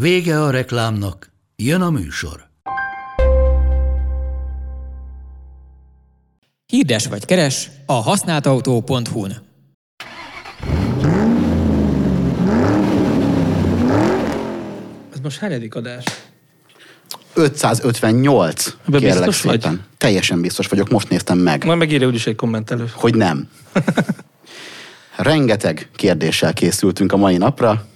Vége a reklámnak, jön a műsor. Hirdes vagy keres a használtautó.hu-n. Ez most hányadik adás? 558. Ebben kérlek biztos vagy? szépen. Teljesen biztos vagyok, most néztem meg, Majd megírja úgyis egy kommentelő. hogy nem. Rengeteg kérdéssel készültünk a mai napra,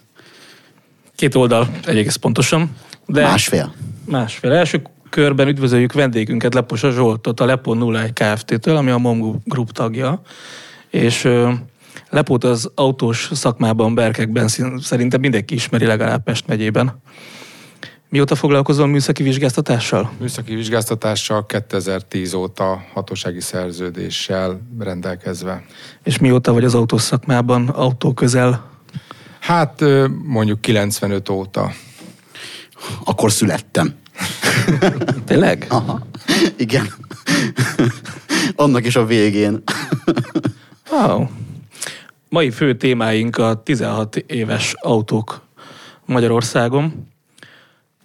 Két oldal, egész pontosan. De másfél. Másfél. Első körben üdvözöljük vendégünket, Leposa Zsoltot, a Lepo 01 Kft-től, ami a MOM Group tagja. És Lepót az autós szakmában, berkekben szerintem mindenki ismeri legalább Pest megyében. Mióta foglalkozol műszaki vizsgáztatással? Műszaki vizsgáztatással 2010 óta hatósági szerződéssel rendelkezve. És mióta vagy az autós szakmában, autó közel? Hát mondjuk 95 óta. Akkor születtem. Tényleg? Aha. Igen. Annak is a végén. Wow. Mai fő témáink a 16 éves autók Magyarországon,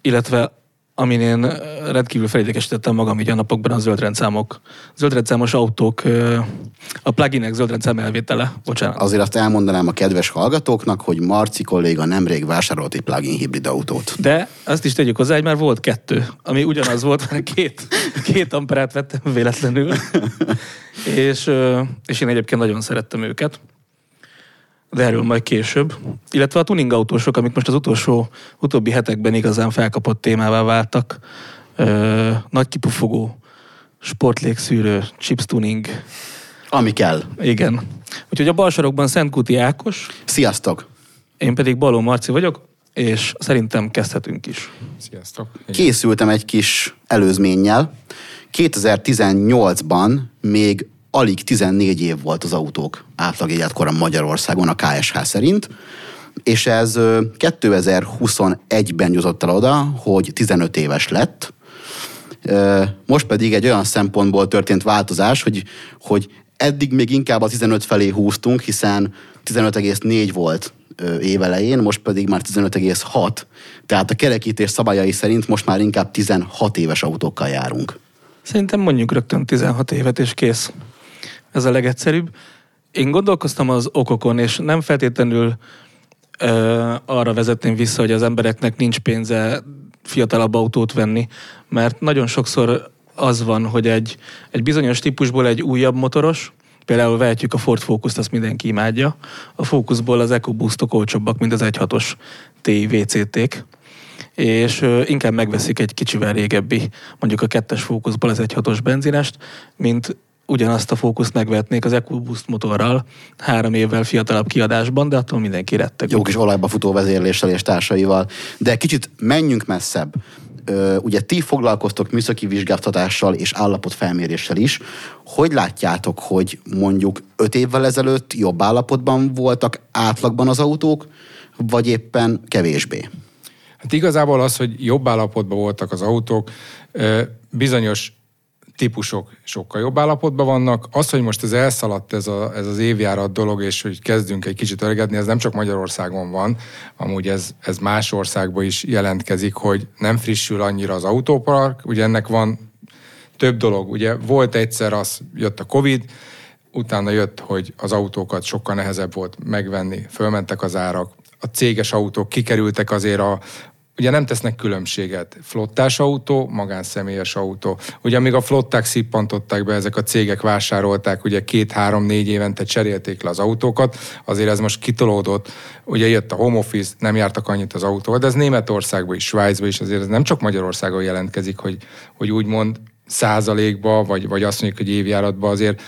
illetve amin én rendkívül felidékesítettem magam így a napokban a zöldrendszámok. Zöldrendszámos autók, a pluginek zöldrendszám elvétele, bocsánat. Azért azt elmondanám a kedves hallgatóknak, hogy Marci kolléga nemrég vásárolt egy plug-in hibrid autót. De azt is tegyük hozzá, hogy már volt kettő, ami ugyanaz volt, mert két, két amperát vettem véletlenül. és, és én egyébként nagyon szerettem őket. De erről majd később. Illetve a tuning autósok, amik most az utolsó, utóbbi hetekben igazán felkapott témává váltak. Ö, nagy kipufogó, sportlégszűrő, chips tuning. Ami kell. Igen. Úgyhogy a bal sarokban Szent Kuti Ákos, Sziasztok! én pedig Baló Marci vagyok, és szerintem kezdhetünk is. Sziasztok! Készültem egy kis előzménnyel. 2018-ban még alig 14 év volt az autók átlag életkora Magyarországon a KSH szerint, és ez ö, 2021-ben jutott el oda, hogy 15 éves lett. Most pedig egy olyan szempontból történt változás, hogy, hogy eddig még inkább a 15 felé húztunk, hiszen 15,4 volt évelején, most pedig már 15,6. Tehát a kerekítés szabályai szerint most már inkább 16 éves autókkal járunk. Szerintem mondjuk rögtön 16 évet, és kész. Ez a legegyszerűbb. Én gondolkoztam az okokon, és nem feltétlenül ö, arra vezetném vissza, hogy az embereknek nincs pénze fiatalabb autót venni, mert nagyon sokszor az van, hogy egy, egy bizonyos típusból egy újabb motoros, például vehetjük a Ford Focus-t, azt mindenki imádja, a Focusból az EcoBoost-ok olcsóbbak, mint az 1.6-os TI VCT-k, és ö, inkább megveszik egy kicsivel régebbi, mondjuk a kettes fókuszból az egy hatos benzinest, mint ugyanazt a fókuszt megvetnék az EcoBoost motorral három évvel fiatalabb kiadásban, de attól mindenki retteg. Jó kis olajba futó vezérléssel és társaival. De kicsit menjünk messzebb. Ö, ugye ti foglalkoztok műszaki vizsgáltatással és állapotfelméréssel is. Hogy látjátok, hogy mondjuk öt évvel ezelőtt jobb állapotban voltak átlagban az autók, vagy éppen kevésbé? Hát igazából az, hogy jobb állapotban voltak az autók, bizonyos típusok sokkal jobb állapotban vannak. Az, hogy most ez elszaladt ez, a, ez az évjárat dolog, és hogy kezdünk egy kicsit öregedni, ez nem csak Magyarországon van, amúgy ez, ez más országban is jelentkezik, hogy nem frissül annyira az autópark. Ugye ennek van több dolog. Ugye volt egyszer az, jött a Covid, utána jött, hogy az autókat sokkal nehezebb volt megvenni, fölmentek az árak, a céges autók kikerültek azért a, ugye nem tesznek különbséget. Flottás autó, magánszemélyes autó. Ugye amíg a flották szippantották be, ezek a cégek vásárolták, ugye két-három-négy évente cserélték le az autókat, azért ez most kitolódott. Ugye jött a home office, nem jártak annyit az autóval, de ez Németországban is, Svájcban is, azért ez nem csak Magyarországon jelentkezik, hogy, hogy úgymond százalékba, vagy, vagy azt mondjuk, hogy évjáratban azért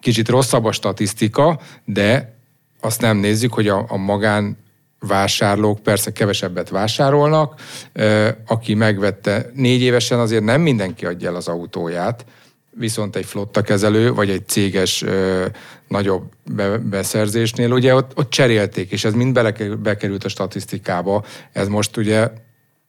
kicsit rosszabb a statisztika, de azt nem nézzük, hogy a, a magán vásárlók persze kevesebbet vásárolnak, aki megvette négy évesen, azért nem mindenki adja el az autóját, viszont egy flotta kezelő, vagy egy céges nagyobb be, beszerzésnél, ugye ott, ott cserélték, és ez mind bekerült a statisztikába. Ez most ugye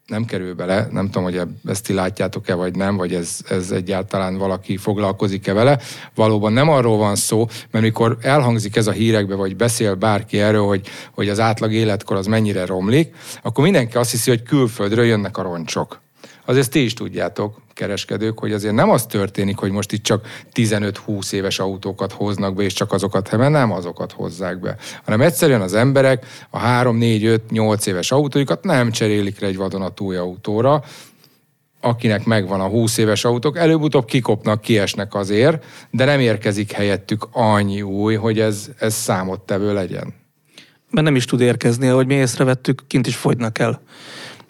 nem kerül bele, nem tudom, hogy ezt ti látjátok-e, vagy nem, vagy ez, ez egyáltalán valaki foglalkozik-e vele. Valóban nem arról van szó, mert mikor elhangzik ez a hírekbe, vagy beszél bárki erről, hogy, hogy az átlag életkor az mennyire romlik, akkor mindenki azt hiszi, hogy külföldről jönnek a roncsok. Azért ti is tudjátok, kereskedők, hogy azért nem az történik, hogy most itt csak 15-20 éves autókat hoznak be, és csak azokat, mert nem azokat hozzák be, hanem egyszerűen az emberek a 3, 4, 5, 8 éves autóikat nem cserélik le egy vadonatúj autóra, akinek megvan a 20 éves autók, előbb-utóbb kikopnak, kiesnek azért, de nem érkezik helyettük annyi új, hogy ez, ez számottevő legyen. Mert nem is tud érkezni, ahogy mi észrevettük, kint is fogynak el.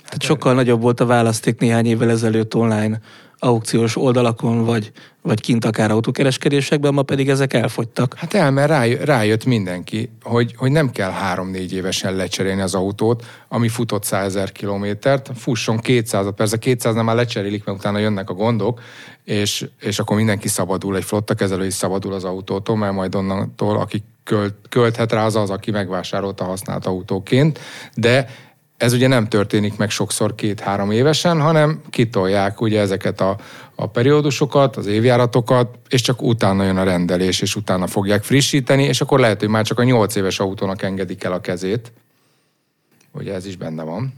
Tehát sokkal nagyobb volt a választék néhány évvel ezelőtt online aukciós oldalakon, vagy, vagy kint akár autókereskedésekben, ma pedig ezek elfogytak. Hát el, mert rájött, mindenki, hogy, hogy nem kell három-négy évesen lecserélni az autót, ami futott 100 ezer kilométert, fusson 200 persze 200 nem már lecserélik, mert utána jönnek a gondok, és, és akkor mindenki szabadul, egy flotta kezelő is szabadul az autótól, mert majd onnantól, aki költ, költhet rá, az az, aki megvásárolta használt autóként, de ez ugye nem történik meg sokszor két-három évesen, hanem kitolják ugye ezeket a, a periódusokat, az évjáratokat, és csak utána jön a rendelés, és utána fogják frissíteni, és akkor lehet, hogy már csak a nyolc éves autónak engedik el a kezét. Ugye ez is benne van.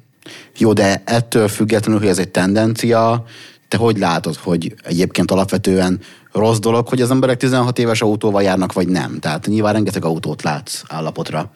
Jó, de ettől függetlenül, hogy ez egy tendencia, te hogy látod, hogy egyébként alapvetően rossz dolog, hogy az emberek 16 éves autóval járnak, vagy nem? Tehát nyilván rengeteg autót látsz állapotra.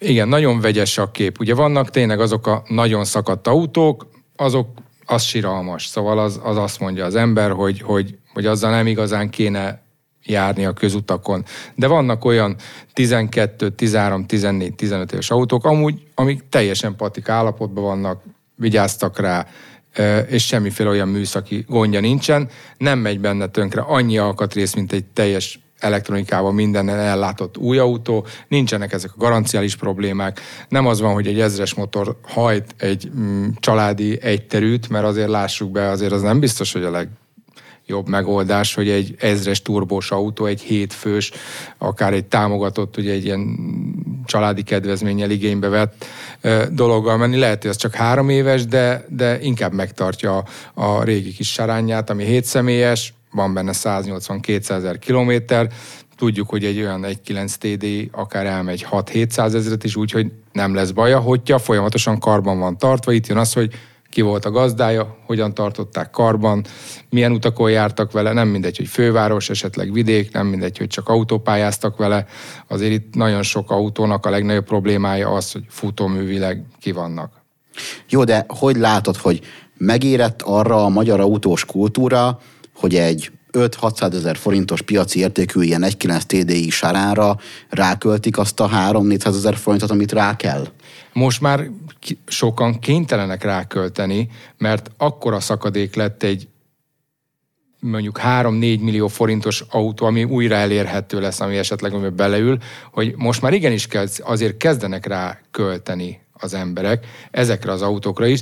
Igen, nagyon vegyes a kép. Ugye vannak tényleg azok a nagyon szakadt autók, azok az siralmas. Szóval az, az azt mondja az ember, hogy, hogy, hogy azzal nem igazán kéne járni a közutakon. De vannak olyan 12, 13, 14, 15 éves autók, amúgy, amik teljesen patik állapotban vannak, vigyáztak rá, és semmiféle olyan műszaki gondja nincsen, nem megy benne tönkre annyi alkatrész, mint egy teljes elektronikával mindennel ellátott új autó, nincsenek ezek a garanciális problémák, nem az van, hogy egy ezres motor hajt egy mm, családi egyterűt, mert azért lássuk be, azért az nem biztos, hogy a leg, jobb megoldás, hogy egy ezres turbós autó, egy hétfős, akár egy támogatott, ugye egy ilyen családi kedvezménnyel igénybe vett dologgal menni. Lehet, hogy ez csak három éves, de, de inkább megtartja a régi kis sarányát, ami hétszemélyes, van benne 180-200 ezer kilométer, tudjuk, hogy egy olyan 1.9 TD akár elmegy 6-700 ezeret is, úgyhogy nem lesz baja, hogyha folyamatosan karban van tartva. Itt jön az, hogy ki volt a gazdája, hogyan tartották karban, milyen utakon jártak vele, nem mindegy, hogy főváros, esetleg vidék, nem mindegy, hogy csak autópályáztak vele. Azért itt nagyon sok autónak a legnagyobb problémája az, hogy futóművileg ki vannak. Jó, de hogy látod, hogy megérett arra a magyar autós kultúra, hogy egy 5-600 ezer forintos piaci értékű ilyen 1.9 TDI saránra ráköltik azt a 3-400 ezer forintot, amit rá kell? Most már sokan kénytelenek rákölteni, mert akkora szakadék lett egy mondjuk 3-4 millió forintos autó, ami újra elérhető lesz, ami esetleg beleül, hogy most már igenis kezd, azért kezdenek rá költeni az emberek ezekre az autókra is.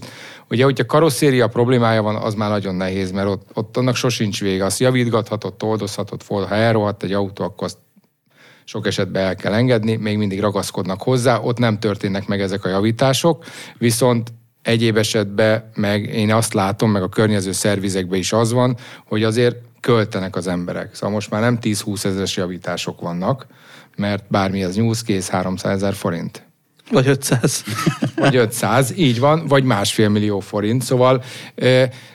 Ugye, hogyha karosszéria problémája van, az már nagyon nehéz, mert ott, ott annak sosincs vége. Azt javítgathatod, toldozhatod, ha elrohadt egy autó, akkor azt sok esetben el kell engedni, még mindig ragaszkodnak hozzá, ott nem történnek meg ezek a javítások, viszont egyéb esetben meg én azt látom, meg a környező szervizekben is az van, hogy azért költenek az emberek. Szóval most már nem 10-20 ezeres javítások vannak, mert bármi az nyúlsz, kész 300 ezer forint. Vagy 500. Vagy 500, így van, vagy másfél millió forint. Szóval,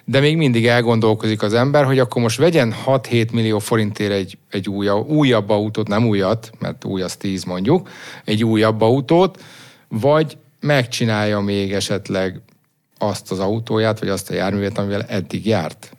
de még mindig elgondolkozik az ember, hogy akkor most vegyen 6-7 millió forintért egy, egy újabb, újabb autót, nem újat, mert új az 10 mondjuk, egy újabb autót, vagy megcsinálja még esetleg azt az autóját, vagy azt a járművet, amivel eddig járt.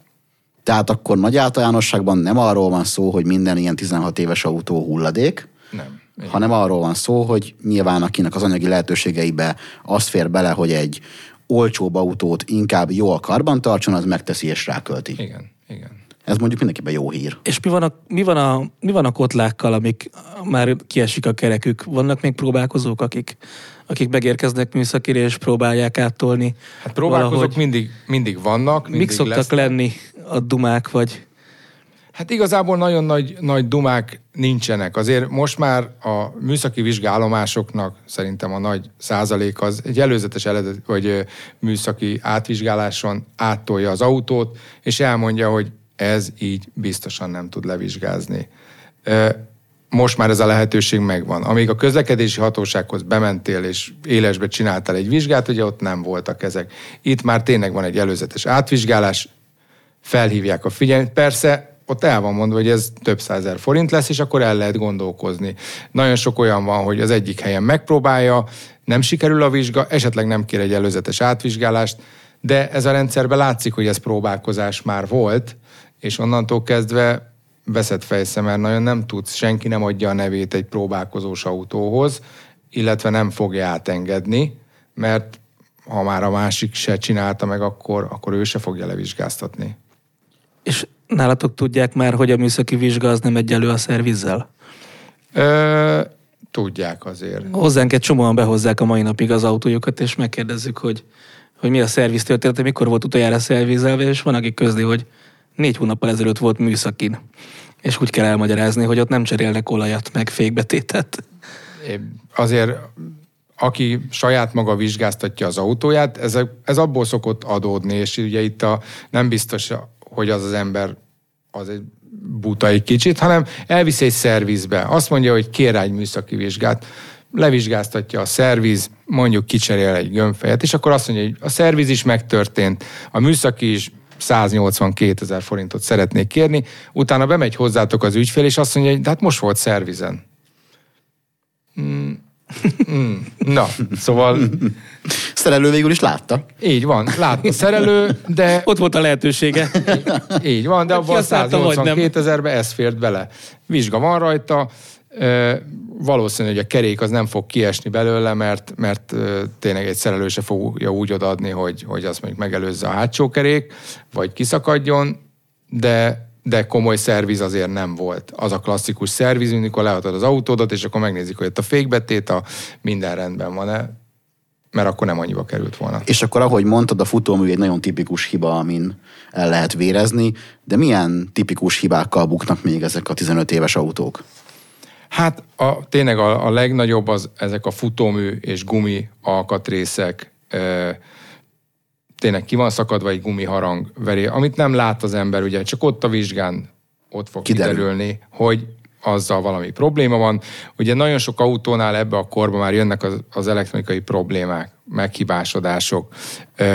Tehát akkor nagy általánosságban nem arról van szó, hogy minden ilyen 16 éves autó hulladék, nem igen. hanem arról van szó, hogy nyilván akinek az anyagi lehetőségeibe az fér bele, hogy egy olcsóbb autót inkább jól karban tartson, az megteszi és rákölti. Igen, igen. Ez mondjuk mindenkiben jó hír. És mi van, a, mi, van a, mi van a kotlákkal, amik már kiesik a kerekük? Vannak még próbálkozók, akik, akik megérkeznek műszakire és próbálják áttolni? Hát próbálkozók valahogy? mindig, mindig vannak. Mindig Mik szoktak lesznek. lenni a dumák, vagy Hát igazából nagyon nagy, nagy dumák nincsenek. Azért most már a műszaki vizsgálomásoknak szerintem a nagy százalék az egy előzetes eredet, vagy műszaki átvizsgáláson áttolja az autót, és elmondja, hogy ez így biztosan nem tud levizsgázni. Most már ez a lehetőség megvan. Amíg a közlekedési hatósághoz bementél és élesbe csináltál egy vizsgát, ugye ott nem voltak ezek. Itt már tényleg van egy előzetes átvizsgálás, felhívják a figyelmet. Persze ott el van mondva, hogy ez több százer forint lesz, és akkor el lehet gondolkozni. Nagyon sok olyan van, hogy az egyik helyen megpróbálja, nem sikerül a vizsga, esetleg nem kér egy előzetes átvizsgálást, de ez a rendszerben látszik, hogy ez próbálkozás már volt, és onnantól kezdve veszett fejszemer nagyon nem tudsz, senki nem adja a nevét egy próbálkozós autóhoz, illetve nem fogja átengedni, mert ha már a másik se csinálta meg, akkor, akkor ő se fogja levizsgáztatni. és nálatok tudják már, hogy a műszaki vizsga az nem egyelő a szervizzel? Ö, tudják azért. Hozzánk egy csomóan behozzák a mai napig az autójukat, és megkérdezzük, hogy, hogy mi a szerviz története, mikor volt utoljára szervizelve, és van, aki közli, hogy négy hónappal ezelőtt volt műszakin. És úgy kell elmagyarázni, hogy ott nem cserélnek olajat, meg fékbetétet. Azért aki saját maga vizsgáztatja az autóját, ez, ez abból szokott adódni, és ugye itt a, nem biztos, hogy az az ember az egy buta egy kicsit, hanem elviszi egy szervizbe. Azt mondja, hogy kér egy műszaki vizsgát, levizsgáztatja a szerviz, mondjuk kicserél egy gömbfejet, és akkor azt mondja, hogy a szerviz is megtörtént, a műszaki is 182 ezer forintot szeretnék kérni, utána bemegy hozzátok az ügyfél, és azt mondja, hogy de hát most volt szervizen. Mm. Mm. Na, szóval Szerelő végül is látta. így van, lát a szerelő, de Ott volt a lehetősége. így van, de abban a Kihasználta, vagy nem. 182 ezerbe ez fért bele. Vizsga van rajta, valószínű, hogy a kerék az nem fog kiesni belőle, mert, mert tényleg egy szerelő se fogja úgy odaadni, hogy, hogy azt mondjuk megelőzze a hátsó kerék, vagy kiszakadjon, de, de komoly szerviz azért nem volt. Az a klasszikus szerviz, amikor leadod az autódat, és akkor megnézik, hogy ott a fékbetét, a minden rendben van-e, mert akkor nem annyiba került volna. És akkor, ahogy mondtad, a futómű egy nagyon tipikus hiba, amin el lehet vérezni, de milyen tipikus hibákkal buknak még ezek a 15 éves autók? Hát a, tényleg a, a legnagyobb az ezek a futómű és gumi alkatrészek, ö, tényleg ki van szakadva egy gumiharang veré, amit nem lát az ember, ugye csak ott a vizsgán ott fog Kiderül. kiderülni, hogy azzal valami probléma van. Ugye nagyon sok autónál ebbe a korba már jönnek az, az elektronikai problémák, meghibásodások,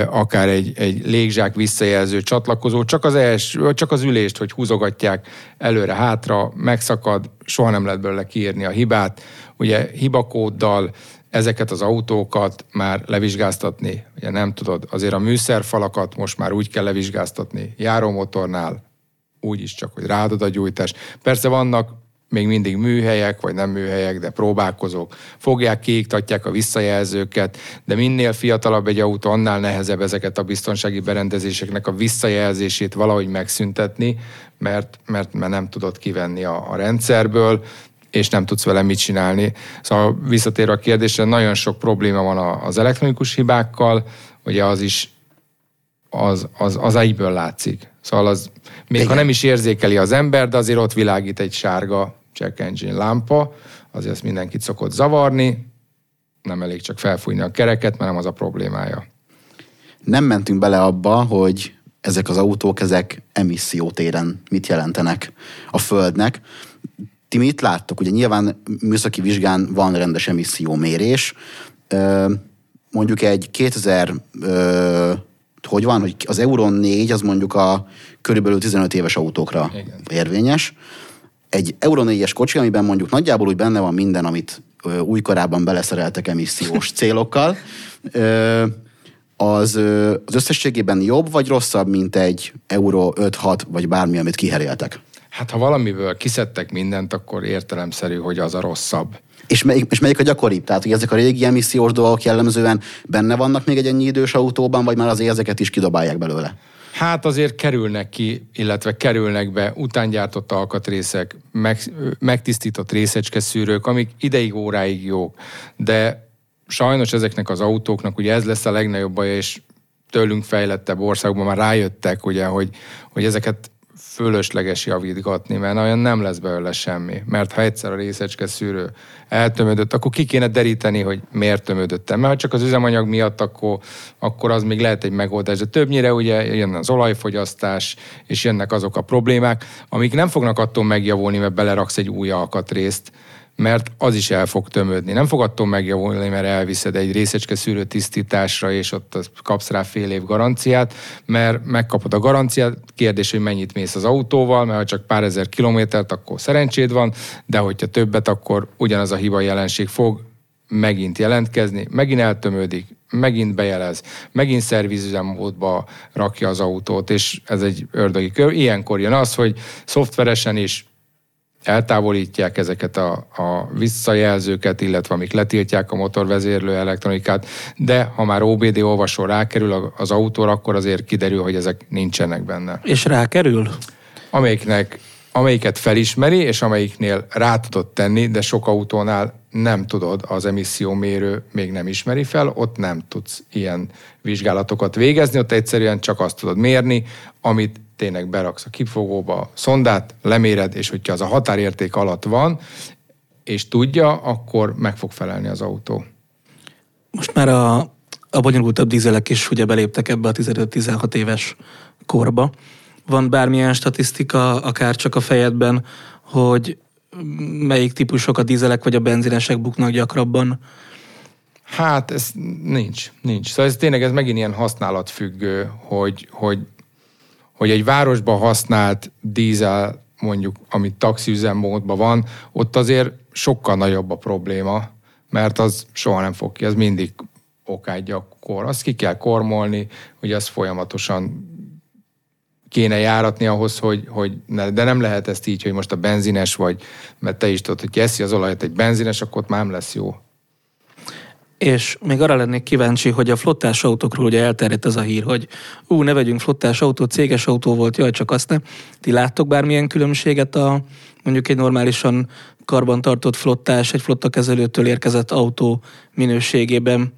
akár egy, egy légzsák visszajelző csatlakozó, csak az, els, csak az ülést, hogy húzogatják előre-hátra, megszakad, soha nem lehet belőle kiírni a hibát. Ugye hibakóddal ezeket az autókat már levizsgáztatni, ugye nem tudod, azért a műszerfalakat most már úgy kell levizsgáztatni, járómotornál, úgy is csak, hogy ráadod a gyújtást. Persze vannak még mindig műhelyek, vagy nem műhelyek, de próbálkozók. Fogják, kiiktatják a visszajelzőket, de minél fiatalabb egy autó, annál nehezebb ezeket a biztonsági berendezéseknek a visszajelzését valahogy megszüntetni, mert, mert, mert nem tudod kivenni a, a rendszerből, és nem tudsz vele mit csinálni. Szóval visszatérve a kérdésre, nagyon sok probléma van az elektronikus hibákkal, ugye az is az, az, az egyből látszik. Szóval az, még Igen. ha nem is érzékeli az ember, de azért ott világít egy sárga check engine lámpa, azért ezt mindenkit szokott zavarni, nem elég csak felfújni a kereket, mert nem az a problémája. Nem mentünk bele abba, hogy ezek az autók, ezek emissziótéren mit jelentenek a Földnek. Ti mit láttok? Ugye nyilván műszaki vizsgán van rendes emissziómérés. Mondjuk egy 2000, ö, hogy van, hogy az Euro 4 az mondjuk a körülbelül 15 éves autókra Igen. érvényes. Egy Euro 4-es kocsi, amiben mondjuk nagyjából úgy benne van minden, amit újkorában beleszereltek emissziós célokkal, az, az összességében jobb vagy rosszabb, mint egy Euro 5-6 vagy bármi, amit kiheréltek? Hát ha valamiből kiszedtek mindent, akkor értelemszerű, hogy az a rosszabb. És melyik, és melyik a gyakoribb? Tehát, hogy ezek a régi emissziós dolgok jellemzően benne vannak még egy ennyi idős autóban, vagy már azért ezeket is kidobálják belőle? Hát azért kerülnek ki, illetve kerülnek be utángyártott alkatrészek, meg, megtisztított részecskeszűrők, amik ideig, óráig jók. De sajnos ezeknek az autóknak ugye ez lesz a legnagyobb baj, és tőlünk fejlettebb országban már rájöttek, ugye, hogy, hogy ezeket fölösleges javítgatni, mert olyan nem lesz belőle semmi. Mert ha egyszer a részecske szűrő eltömödött, akkor ki kéne deríteni, hogy miért tömödött el. Mert ha csak az üzemanyag miatt, akkor, akkor az még lehet egy megoldás. De többnyire ugye jön az olajfogyasztás, és jönnek azok a problémák, amik nem fognak attól megjavulni, mert beleraksz egy új alkatrészt, mert az is el fog tömödni. Nem fog attól megjavulni, mert elviszed egy részecske szűrő tisztításra, és ott kapsz rá fél év garanciát, mert megkapod a garanciát, kérdés, hogy mennyit mész az autóval, mert ha csak pár ezer kilométert, akkor szerencséd van, de hogyha többet, akkor ugyanaz a hiba jelenség fog megint jelentkezni, megint eltömődik, megint bejelez, megint szervizüzemmódba rakja az autót, és ez egy ördögi kör. Ilyenkor jön az, hogy szoftveresen is eltávolítják ezeket a, a visszajelzőket, illetve amik letiltják a motorvezérlő elektronikát, de ha már OBD olvasó rákerül az autóra, akkor azért kiderül, hogy ezek nincsenek benne. És rákerül? Amelyiknek, amelyiket felismeri, és amelyiknél rá tudod tenni, de sok autónál nem tudod, az emissziómérő még nem ismeri fel, ott nem tudsz ilyen vizsgálatokat végezni, ott egyszerűen csak azt tudod mérni, amit tényleg beraksz a kifogóba szondát, leméred, és hogyha az a határérték alatt van, és tudja, akkor meg fog felelni az autó. Most már a, a bonyolultabb dízelek is ugye beléptek ebbe a 15-16 éves korba. Van bármilyen statisztika, akár csak a fejedben, hogy melyik típusok a dízelek vagy a benzinesek buknak gyakrabban? Hát ez nincs, nincs. Szóval ez tényleg ez megint ilyen használatfüggő, hogy, hogy hogy egy városban használt dízel, mondjuk, ami taxiüzemmódban van, ott azért sokkal nagyobb a probléma, mert az soha nem fog ki, az mindig okádja a kor. Azt ki kell kormolni, hogy az folyamatosan kéne járatni ahhoz, hogy, hogy ne, de nem lehet ezt így, hogy most a benzines vagy, mert te is tudod, hogy eszi az olajat egy benzines, akkor ott már nem lesz jó. És még arra lennék kíváncsi, hogy a flottás autókról ugye elterjedt ez a hír, hogy ú, ne vegyünk flottás autó, céges autó volt, jaj, csak azt ne. Ti láttok bármilyen különbséget a mondjuk egy normálisan karbantartott flottás, egy flottakezelőtől érkezett autó minőségében,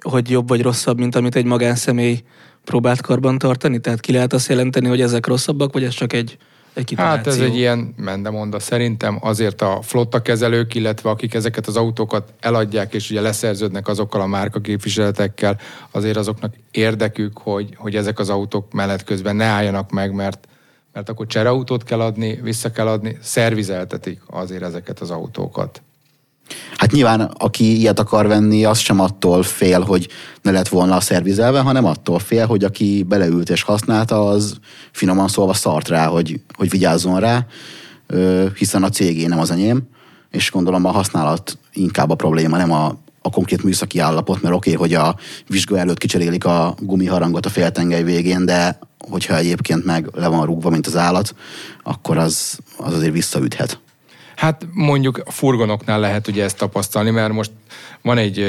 hogy jobb vagy rosszabb, mint amit egy magánszemély próbált karban tartani? Tehát ki lehet azt jelenteni, hogy ezek rosszabbak, vagy ez csak egy egy Hát ez egy ilyen mendemonda. Szerintem azért a flotta kezelők, illetve akik ezeket az autókat eladják, és ugye leszerződnek azokkal a márka képviseletekkel, azért azoknak érdekük, hogy, hogy ezek az autók mellett közben ne álljanak meg, mert mert akkor csereautót kell adni, vissza kell adni, szervizeltetik azért ezeket az autókat. Hát nyilván, aki ilyet akar venni, az sem attól fél, hogy ne lett volna a szervizelve, hanem attól fél, hogy aki beleült és használta, az finoman szólva szart rá, hogy, hogy vigyázzon rá, hiszen a cégé nem az enyém, és gondolom a használat inkább a probléma, nem a, a konkrét műszaki állapot, mert oké, okay, hogy a vizsga előtt kicserélik a gumiharangot a féltengely végén, de hogyha egyébként meg le van rúgva, mint az állat, akkor az, az azért visszaüthet. Hát mondjuk a furgonoknál lehet ugye ezt tapasztalni, mert most van egy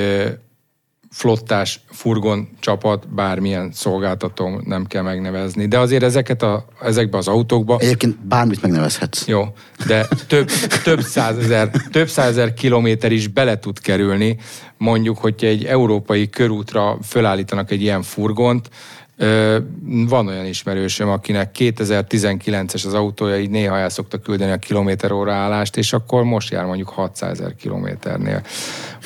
flottás furgon csapat, bármilyen szolgáltató nem kell megnevezni. De azért ezeket a, ezekbe az autókba... Egyébként bármit megnevezhetsz. Jó, de több, több százezer, több százezer kilométer is bele tud kerülni. Mondjuk, hogyha egy európai körútra fölállítanak egy ilyen furgont, van olyan ismerősöm, akinek 2019-es az autója, így néha el szokta küldeni a kilométer óra állást, és akkor most jár mondjuk 600 ezer kilométernél.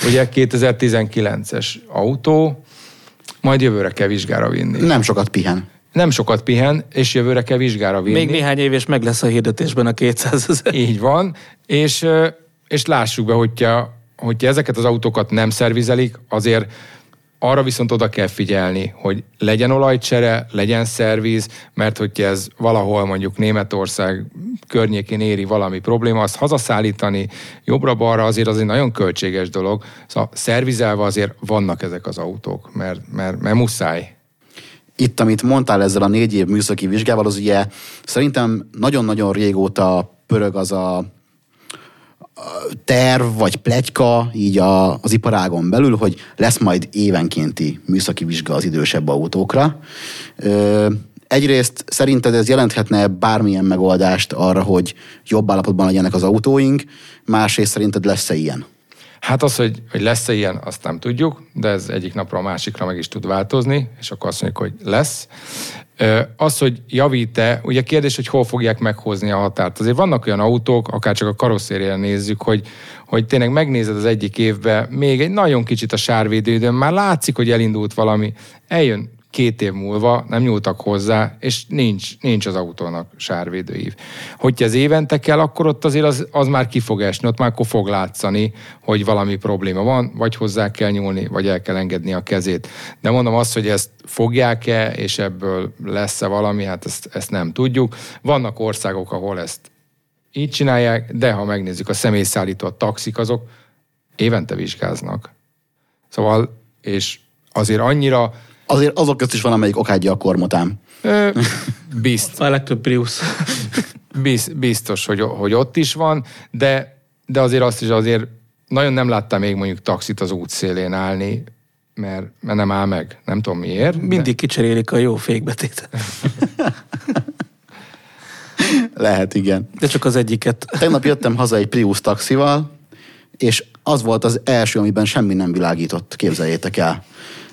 Ugye 2019-es autó, majd jövőre kell vizsgára vinni. Nem sokat pihen. Nem sokat pihen, és jövőre kell vizsgára vinni. Még néhány év, és meg lesz a hirdetésben a 200 ezer. Így van, és, és lássuk be, hogyha, hogyha ezeket az autókat nem szervizelik, azért arra viszont oda kell figyelni, hogy legyen olajcsere, legyen szerviz, mert hogyha ez valahol mondjuk Németország környékén éri valami probléma, azt hazaszállítani jobbra-balra azért az egy nagyon költséges dolog. Szóval szervizelve azért vannak ezek az autók, mert, mert, mert muszáj. Itt, amit mondtál ezzel a négy év műszaki vizsgával, az ugye szerintem nagyon-nagyon régóta pörög az a terv vagy plegyka így a, az iparágon belül, hogy lesz majd évenkénti műszaki vizsga az idősebb autókra. Egyrészt szerinted ez jelenthetne bármilyen megoldást arra, hogy jobb állapotban legyenek az autóink, másrészt szerinted lesz-e ilyen? Hát az, hogy, hogy lesz-e ilyen, azt nem tudjuk, de ez egyik napra a másikra meg is tud változni, és akkor azt mondjuk, hogy lesz. Az, hogy javít-e, ugye kérdés, hogy hol fogják meghozni a határt. Azért vannak olyan autók, akár csak a karosszérián nézzük, hogy, hogy tényleg megnézed az egyik évben, még egy nagyon kicsit a sárvédődön, már látszik, hogy elindult valami, eljön két év múlva nem nyúltak hozzá, és nincs, nincs az autónak sárvédőív. Hogyha az évente kell, akkor ott azért az, az már ki fog esni, ott már akkor fog látszani, hogy valami probléma van, vagy hozzá kell nyúlni, vagy el kell engedni a kezét. De mondom azt, hogy ezt fogják-e, és ebből lesz-e valami, hát ezt, ezt nem tudjuk. Vannak országok, ahol ezt így csinálják, de ha megnézzük a személyszállító, a taxik, azok évente vizsgáznak. Szóval, és azért annyira Azért azok között is van, amelyik okádja a kormotám. bizt, A legtöbb Prius. biz, biztos, hogy, hogy ott is van, de, de azért azt is azért nagyon nem láttam még mondjuk taxit az útszélén állni, mert, mert nem áll meg. Nem tudom miért. Mindig kicserélik a jó fékbetét. Lehet, igen. De csak az egyiket. Tegnap jöttem haza egy Prius taxival, és az volt az első, amiben semmi nem világított, képzeljétek el.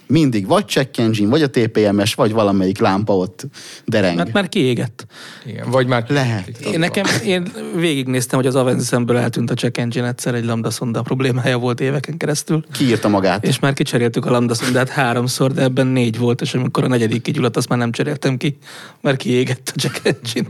Mindig vagy check engine, vagy a TPMS, vagy valamelyik lámpa ott dereng. Mert már kiégett. Igen, vagy már Lehet. Én nekem, én végignéztem, hogy az Avenzemből eltűnt a check engine egyszer, egy lambda szonda problémája volt éveken keresztül. Kiírta magát. És már kicseréltük a lambda szondát háromszor, de ebben négy volt, és amikor a negyedik kigyulladt, azt már nem cseréltem ki, mert kiégett a check engine.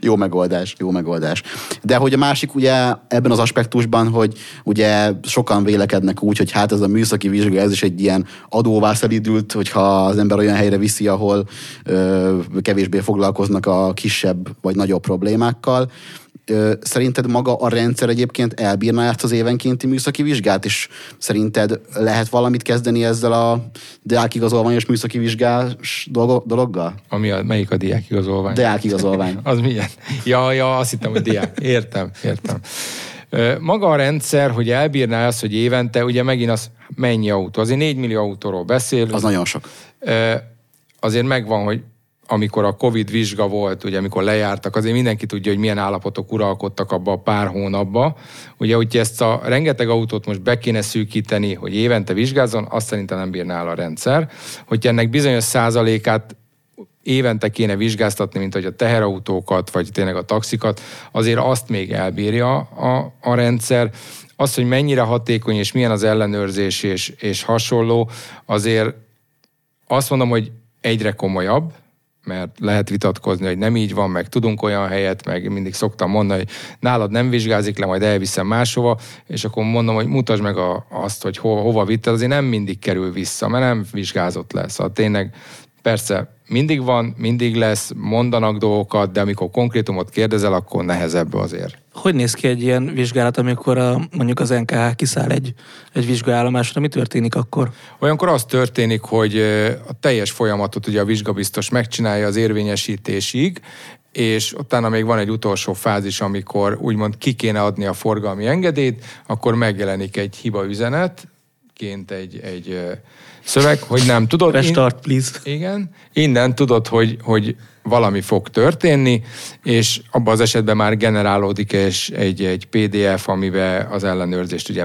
Jó megoldás, jó megoldás. De hogy a másik ugye ebben az aspektusban, hogy ugye sokan vélekednek úgy, hogy hát ez a műszaki vizsga, ez is egy ilyen adóvá szelidült, hogyha az ember olyan helyre viszi, ahol ö, kevésbé foglalkoznak a kisebb vagy nagyobb problémákkal. Szerinted maga a rendszer egyébként elbírná ezt az évenkénti műszaki vizsgát, és szerinted lehet valamit kezdeni ezzel a diákigazolványos műszaki vizsgás dologgal? Ami a, melyik a diákigazolvány? Diákigazolvány. Az milyen? Ja, ja, azt hittem, hogy diák. Értem, értem. Maga a rendszer, hogy elbírná azt, hogy évente, ugye megint az mennyi autó? Azért 4 millió autóról beszélünk. Az nagyon sok. Azért megvan, hogy amikor a Covid vizsga volt, ugye amikor lejártak, azért mindenki tudja, hogy milyen állapotok uralkodtak abba a pár hónapba. Ugye, hogyha ezt a rengeteg autót most be kéne szűkíteni, hogy évente vizsgázzon, azt szerintem nem bírná a rendszer. Hogyha ennek bizonyos százalékát évente kéne vizsgáztatni, mint hogy a teherautókat, vagy tényleg a taxikat, azért azt még elbírja a, a rendszer. Az, hogy mennyire hatékony és milyen az ellenőrzés és, és hasonló, azért azt mondom, hogy egyre komolyabb, mert lehet vitatkozni, hogy nem így van, meg tudunk olyan helyet, meg mindig szoktam mondani, hogy nálad nem vizsgázik le, majd elviszem máshova, és akkor mondom, hogy mutasd meg a, azt, hogy ho, hova vitted, azért nem mindig kerül vissza, mert nem vizsgázott le. Szóval tényleg persze mindig van, mindig lesz, mondanak dolgokat, de amikor konkrétumot kérdezel, akkor nehezebb azért. Hogy néz ki egy ilyen vizsgálat, amikor a, mondjuk az NKH kiszáll egy, egy vizsgálomásra, mi történik akkor? Olyankor az történik, hogy a teljes folyamatot ugye a vizsgabiztos megcsinálja az érvényesítésig, és utána még van egy utolsó fázis, amikor úgymond ki kéne adni a forgalmi engedélyt, akkor megjelenik egy hiba üzenet, ként egy, egy szöveg, hogy nem tudod. Restart, please. Igen. Innen tudod, hogy, hogy valami fog történni, és abban az esetben már generálódik és egy, egy PDF, amiben az ellenőrzést ugye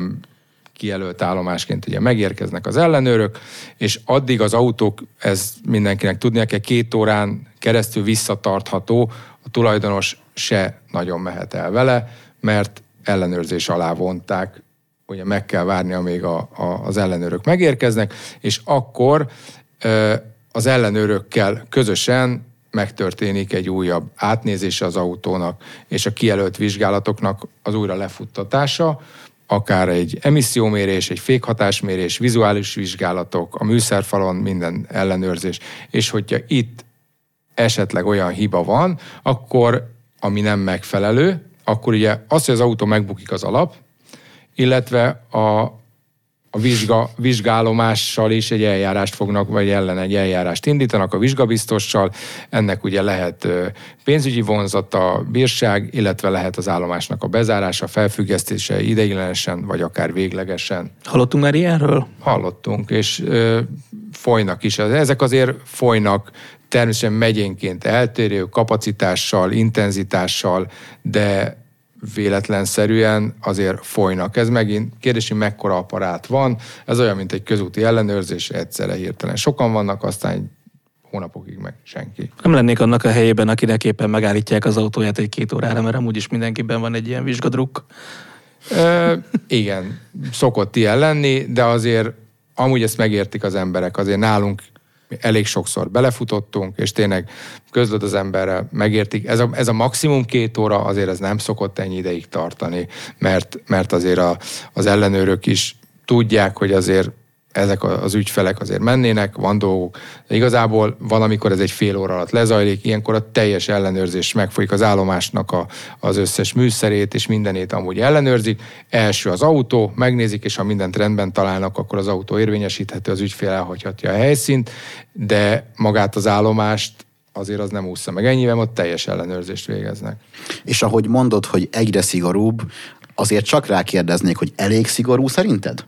kijelölt állomásként ugye megérkeznek az ellenőrök, és addig az autók, ez mindenkinek tudnia kell, két órán keresztül visszatartható, a tulajdonos se nagyon mehet el vele, mert ellenőrzés alá vonták, ugye meg kell várni, amíg a, a, az ellenőrök megérkeznek, és akkor az ellenőrökkel közösen megtörténik egy újabb átnézése az autónak, és a kijelölt vizsgálatoknak az újra lefuttatása, akár egy emissziómérés, egy fékhatásmérés, vizuális vizsgálatok, a műszerfalon minden ellenőrzés, és hogyha itt esetleg olyan hiba van, akkor, ami nem megfelelő, akkor ugye az, hogy az autó megbukik az alap, illetve a, a vizsga, vizsgálomással is egy eljárást fognak, vagy ellen egy eljárást indítanak a vizsgabiztossal. Ennek ugye lehet pénzügyi vonzata, bírság, illetve lehet az állomásnak a bezárása, felfüggesztése ideiglenesen, vagy akár véglegesen. Hallottunk már ilyenről? Hallottunk, és ö, folynak is. Ezek azért folynak természetesen megyénként eltérő kapacitással, intenzitással, de véletlenszerűen azért folynak. Ez megint kérdés, hogy mekkora aparát van. Ez olyan, mint egy közúti ellenőrzés, egyszerre hirtelen sokan vannak, aztán hónapokig meg senki. Nem lennék annak a helyében, akinek éppen megállítják az autóját egy-két órára, mert amúgy is mindenkiben van egy ilyen vizsgadruk. Ö, igen, szokott ilyen lenni, de azért amúgy ezt megértik az emberek. Azért nálunk elég sokszor belefutottunk, és tényleg közlöd az emberrel, megértik. Ez a, ez a maximum két óra, azért ez nem szokott ennyi ideig tartani, mert, mert azért a, az ellenőrök is tudják, hogy azért ezek az ügyfelek azért mennének, van dolgok. De igazából valamikor ez egy fél óra alatt lezajlik, ilyenkor a teljes ellenőrzés megfolyik az állomásnak a, az összes műszerét, és mindenét amúgy ellenőrzik. Első az autó, megnézik, és ha mindent rendben találnak, akkor az autó érvényesíthető, az ügyfél elhagyhatja a helyszínt, de magát az állomást azért az nem úszza meg ennyivel, ott teljes ellenőrzést végeznek. És ahogy mondod, hogy egyre szigorúbb, azért csak rákérdeznék, hogy elég szigorú szerinted?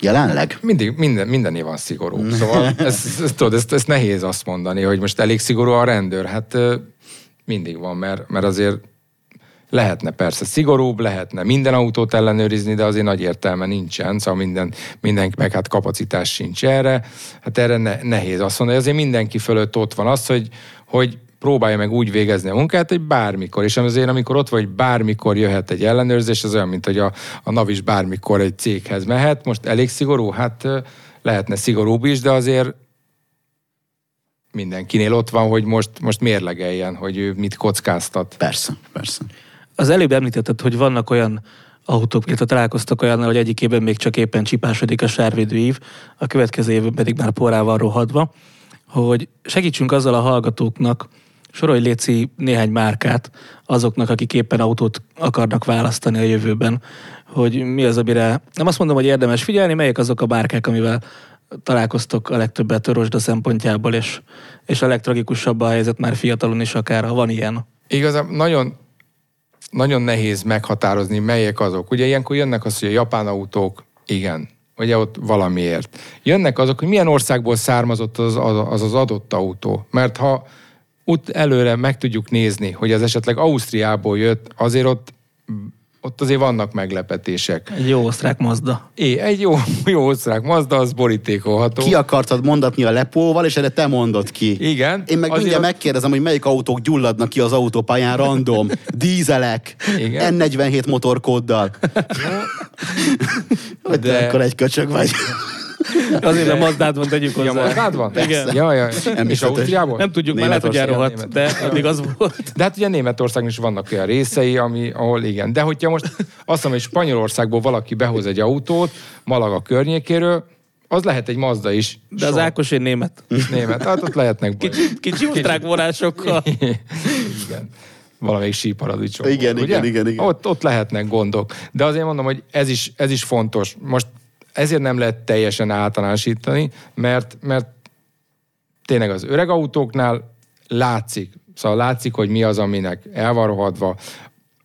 Jelenleg? Mindig, minden, minden van szigorú. Szóval ez, ez, tudod, ezt, ezt nehéz azt mondani, hogy most elég szigorú a rendőr. Hát mindig van, mert, mert azért lehetne persze szigorúbb, lehetne minden autót ellenőrizni, de azért nagy értelme nincsen, szóval minden, mindenki meg hát kapacitás sincs erre. Hát erre ne, nehéz azt mondani, azért mindenki fölött ott van az, hogy, hogy próbálja meg úgy végezni a munkát, hogy bármikor. És azért, amikor ott vagy, bármikor jöhet egy ellenőrzés, az olyan, mint hogy a, a NAV is bármikor egy céghez mehet. Most elég szigorú? Hát lehetne szigorúbb is, de azért mindenkinél ott van, hogy most, most mérlegeljen, hogy ő mit kockáztat. Persze, persze. Az előbb említetted, hogy vannak olyan autók, illetve találkoztak olyannal, hogy egyik évben még csak éppen csipásodik a sárvédő ív, a következő évben pedig már porával rohadva, hogy segítsünk azzal a hallgatóknak, sorolj Léci néhány márkát azoknak, akik éppen autót akarnak választani a jövőben, hogy mi az, amire nem azt mondom, hogy érdemes figyelni, melyek azok a márkák, amivel találkoztok a legtöbbet a szempontjából, és, és a legtragikusabb a helyzet már fiatalon is akár, ha van ilyen. Igazából nagyon, nagyon nehéz meghatározni, melyek azok. Ugye ilyenkor jönnek az, hogy a japán autók, igen, ugye ott valamiért. Jönnek azok, hogy milyen országból származott az az, az adott autó. Mert ha ott előre meg tudjuk nézni, hogy az esetleg Ausztriából jött, azért ott ott azért vannak meglepetések. Egy jó osztrák Mazda. É, egy jó, jó osztrák Mazda, az borítékolható. Ki akartad mondatni a lepóval, és erre te mondod ki. Igen. Én meg mindjárt megkérdezem, hogy melyik autók gyulladnak ki az autópályán random. Dízelek. Igen. N47 motorkóddal. De... De akkor egy köcsög vagy. Azért a Mazdád van, tegyük hozzá. Ja, Mazdád van? Igen. Ja, ja. Nem És Ausztriából? Nem tudjuk, mert lehet, hogy elrohadt, de addig az volt. De hát ugye Németországban is vannak olyan részei, ami, ahol igen. De hogyha most azt mondom, hogy Spanyolországból valaki behoz egy autót, Malaga környékéről, az lehet egy Mazda is. De az Ákos egy német. Német, hát ott lehetnek baj. Kicsi, kicsi osztrák vonásokkal. igen valamelyik síparadicsom. Igen, ugye? igen, igen, igen. Ott, ott lehetnek gondok. De azért mondom, hogy ez is, ez is fontos. Most ezért nem lehet teljesen általánosítani, mert, mert tényleg az öreg autóknál látszik, szóval látszik, hogy mi az, aminek el van rohadva,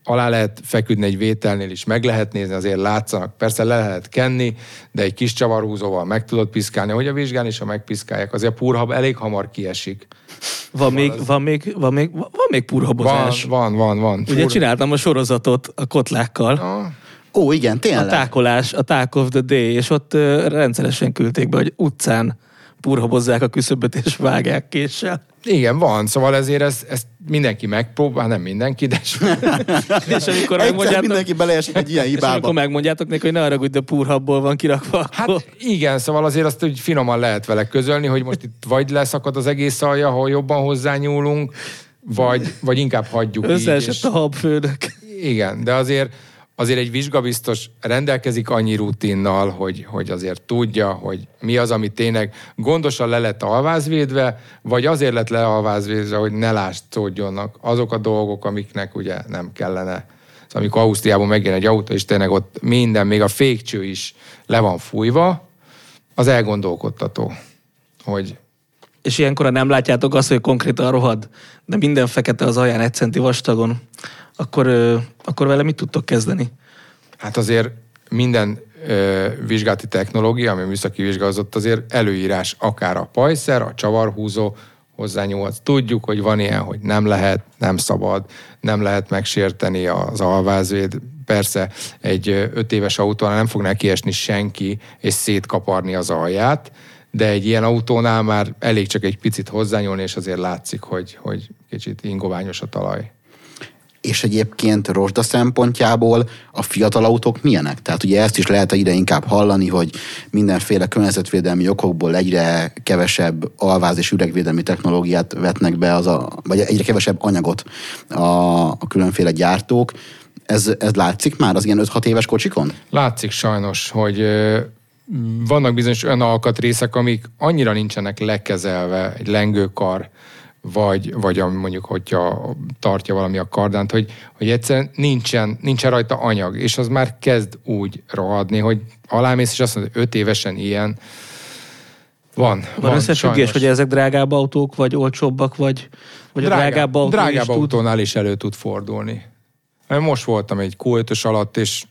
alá lehet feküdni egy vételnél is, meg lehet nézni, azért látszanak. Persze le lehet kenni, de egy kis csavarhúzóval meg tudod piszkálni. Hogy a vizsgán is, ha megpiszkálják, azért a purhab elég hamar kiesik. Van még, van még, van még, van még purhabozás. Van, van, van. van. Ugye Pur... csináltam a sorozatot a kotlákkal. Na, Ó, igen, tényleg. A tákolás, a Talk of the Day, és ott uh, rendszeresen küldték be, hogy utcán purhabozzák a küszöböt és vágják késsel. Igen, van, szóval ezért ezt, ezt mindenki megpróbál, nem mindenki, de... és amikor megmondjátok... mindenki beleesik egy ilyen hibába. És amikor megmondjátok neki, hogy ne arra, hogy de purhabból van kirakva. Hát akkor... igen, szóval azért azt úgy finoman lehet vele közölni, hogy most itt vagy leszakad az egész alja, ha jobban hozzányúlunk, vagy, vagy inkább hagyjuk Összeesett így, és... a habfőnök. Igen, de azért azért egy vizsgabiztos rendelkezik annyi rutinnal, hogy, hogy azért tudja, hogy mi az, ami tényleg gondosan le lett alvázvédve, vagy azért lett lealvázvédve, hogy ne látszódjonnak azok a dolgok, amiknek ugye nem kellene. Szóval amikor Ausztriában megjön egy autó, és tényleg ott minden, még a fékcső is le van fújva, az elgondolkodtató, hogy és ilyenkor, nem látjátok azt, hogy konkrétan rohad, de minden fekete az alján egy centi vastagon, akkor, akkor vele mit tudtok kezdeni? Hát azért minden ö, vizsgálati technológia, ami műszaki vizsgázott, azért előírás akár a pajszer, a csavarhúzó, hozzányúlhatsz. Tudjuk, hogy van ilyen, hogy nem lehet, nem szabad, nem lehet megsérteni az alvázvéd. Persze egy öt éves autónál nem fog neki esni senki, és szétkaparni az alját, de egy ilyen autónál már elég csak egy picit hozzányúlni, és azért látszik, hogy, hogy kicsit ingoványos a talaj. És egyébként rozsda szempontjából a fiatal autók milyenek? Tehát ugye ezt is lehet ide inkább hallani, hogy mindenféle környezetvédelmi okokból egyre kevesebb alváz és üregvédelmi technológiát vetnek be, az a, vagy egyre kevesebb anyagot a, a különféle gyártók. Ez, ez látszik már az ilyen 5-6 éves kocsikon? Látszik sajnos, hogy vannak bizonyos olyan alkatrészek, amik annyira nincsenek lekezelve, egy lengőkar, vagy, vagy mondjuk, hogyha tartja valami a kardánt, hogy, hogy egyszerűen nincsen, nincsen rajta anyag, és az már kezd úgy rohadni, hogy alámész, és azt mondod, hogy öt évesen ilyen van. Van, van összefüggés, hogy ezek drágább autók, vagy olcsóbbak, vagy, vagy drágább, a drágább autó Drágább is autónál tud... is elő tud fordulni. Most voltam egy q alatt, és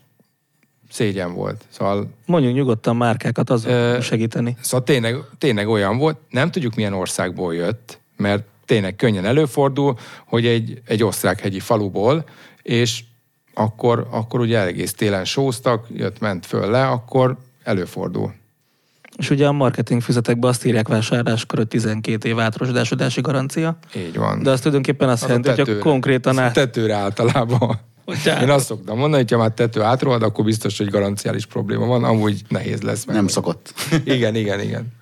szégyen volt. Szóval, Mondjuk nyugodtan márkákat, az ö, segíteni. Szóval tényleg, tényleg olyan volt, nem tudjuk milyen országból jött, mert tényleg könnyen előfordul, hogy egy, egy osztrák-hegyi faluból, és akkor, akkor ugye egész télen sóztak, jött, ment föl le, akkor előfordul. És ugye a marketing füzetekben azt írják vásárláskor, hogy 12 év átrosdásodási garancia. Így van. De azt tulajdonképpen azt az jelenti, hogy konkrétan át... tetőre általában. Én azt szoktam mondani, hogy ha már tető átrohad, akkor biztos, hogy garanciális probléma van, amúgy nehéz lesz. Meg. Nem szokott. igen, igen, igen.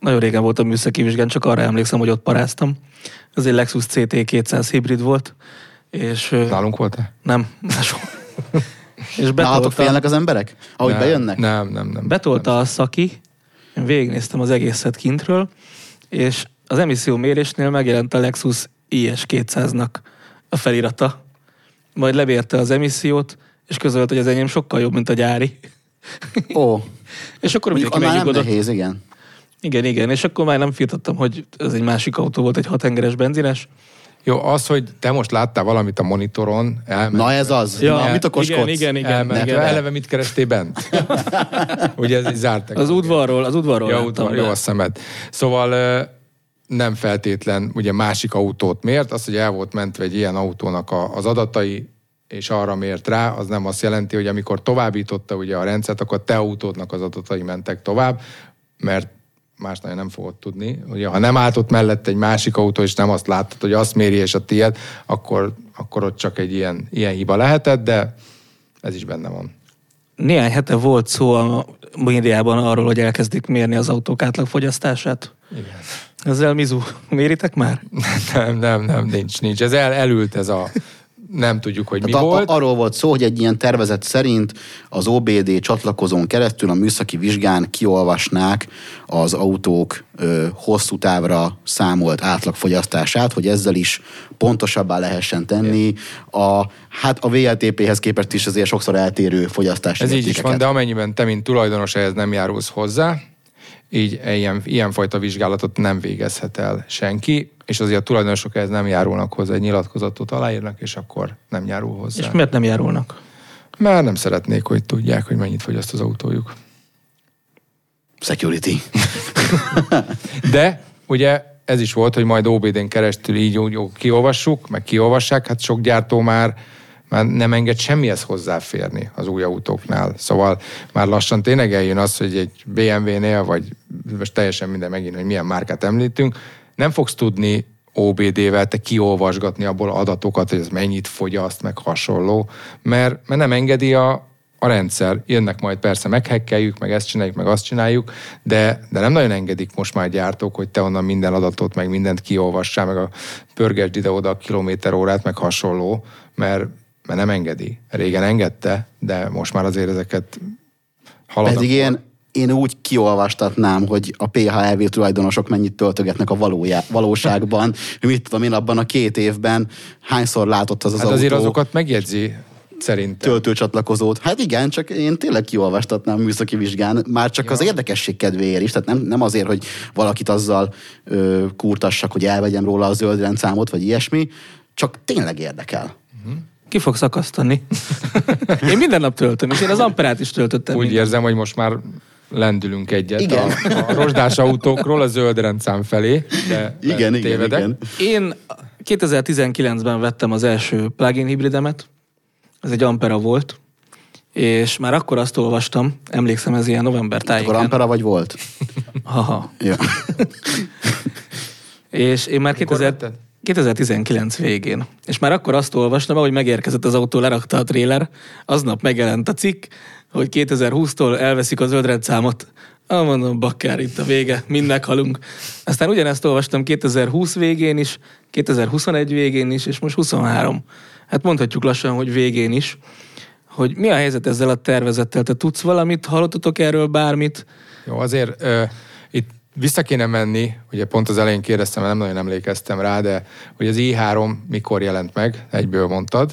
Nagyon régen voltam műszaki vizsgán, csak arra emlékszem, hogy ott paráztam. Ez egy Lexus CT 200 hibrid volt. És, Nálunk volt-e? Nem, máshol. és Nálatok félnek az emberek, ahogy nem, bejönnek? Nem, nem, nem. Betolta nem. a szaki, én végignéztem az egészet kintről, és az emisszió mérésnél megjelent a Lexus IS 200-nak a felirata. Majd levérte az emissziót, és közölt, hogy az enyém sokkal jobb, mint a gyári. Ó. és akkor Mondjuk nem nehéz, igen. Igen, igen, és akkor már nem firtattam, hogy ez egy másik autó volt, egy hatengeres benzines. Jó, az, hogy te most láttál valamit a monitoron, elment. Na ez az, ja, Na, mit okoskodsz? Igen, igen, igen. Elment. igen. Eleve mit kerestél bent? Ugye ez így zártak. Az udvarról, az udvarról. Ja, udvar, jó a szemed. Szóval nem feltétlen ugye másik autót mért, az, hogy el volt mentve egy ilyen autónak a, az adatai, és arra mért rá, az nem azt jelenti, hogy amikor továbbította ugye a rendszert, akkor te autódnak az adatai mentek tovább, mert más nagyon nem fogod tudni. Ugye, ha nem állt ott mellett egy másik autó, és nem azt láttad, hogy azt méri, és a tiéd, akkor, akkor ott csak egy ilyen, ilyen hiba lehetett, de ez is benne van. Néhány hete volt szó a médiában arról, hogy elkezdik mérni az autók átlagfogyasztását. Igen. Ezzel Mizu, méritek már? Nem, nem, nem, nincs, nincs. Ez el, elült ez a nem tudjuk, hogy Tehát mi a, volt. Arról volt szó, hogy egy ilyen tervezet szerint az OBD csatlakozón keresztül a műszaki vizsgán kiolvasnák az autók ö, hosszú távra számolt átlagfogyasztását, hogy ezzel is pontosabbá lehessen tenni. A, hát a VLTP-hez képest is azért sokszor eltérő fogyasztási Ez így is van, de amennyiben te, mint tulajdonos ehhez nem járulsz hozzá, így ilyen, ilyenfajta vizsgálatot nem végezhet el senki, és azért a tulajdonosok ehhez nem járulnak hozzá, egy nyilatkozatot aláírnak, és akkor nem járul hozzá. És miért nem járulnak? Mert nem szeretnék, hogy tudják, hogy mennyit fogyaszt az autójuk. Security. De ugye ez is volt, hogy majd OBD-n keresztül így úgy, úgy kiolvassuk, meg kiolvassák, hát sok gyártó már már nem enged semmihez hozzáférni az új autóknál. Szóval már lassan tényleg eljön az, hogy egy BMW-nél, vagy most teljesen minden megint, hogy milyen márkát említünk, nem fogsz tudni OBD-vel te kiolvasgatni abból adatokat, hogy ez mennyit fogyaszt, meg hasonló, mert, mert nem engedi a, a rendszer. Jönnek majd persze, meghekkeljük, meg ezt csináljuk, meg azt csináljuk, de, de nem nagyon engedik most már gyártók, hogy te onnan minden adatot, meg mindent kiolvassál, meg a pörgesd ide-oda a kilométer órát, meg hasonló, mert, mert nem engedi. Régen engedte, de most már azért ezeket haladnak. Pedig én, én úgy kiolvastatnám, hogy a PHLV tulajdonosok mennyit töltögetnek a valójá, valóságban. Mit tudom én, abban a két évben hányszor látott az az hát autó azért azokat megjegyzi szerintem. töltőcsatlakozót. Hát igen, csak én tényleg kiolvastatnám műszaki vizsgán, már csak ja. az érdekesség kedvéért is, tehát nem, nem azért, hogy valakit azzal ö, kurtassak, hogy elvegyem róla a zöld rendszámot, vagy ilyesmi, csak tényleg érdekel. Ki fog szakasztani? én minden nap töltöm, és én az amperát is töltöttem. Úgy minden. érzem, hogy most már lendülünk egyet Igen. a, a rozsdás autókról a zöld rendszám felé, de Igen, de igen, tévedek. igen. Én 2019-ben vettem az első plug-in hibridemet, ez egy Ampera volt, és már akkor azt olvastam, emlékszem ez ilyen november Akkor tájékán. Ampera vagy volt? Haha. Ja. És én már Mikor 2000, vetted? 2019 végén. És már akkor azt olvastam, ahogy megérkezett az autó, lerakta a tréler, aznap megjelent a cikk, hogy 2020-tól elveszik a zöldrendszámot. Ah, mondom, bakkár, itt a vége, mind meghalunk. Aztán ugyanezt olvastam 2020 végén is, 2021 végén is, és most 23. Hát mondhatjuk lassan, hogy végén is. Hogy mi a helyzet ezzel a tervezettel? Te tudsz valamit? Hallottatok erről bármit? Jó, azért ö, vissza kéne menni, ugye pont az elején kérdeztem, mert nem nagyon emlékeztem rá, de hogy az i3 mikor jelent meg, egyből mondtad.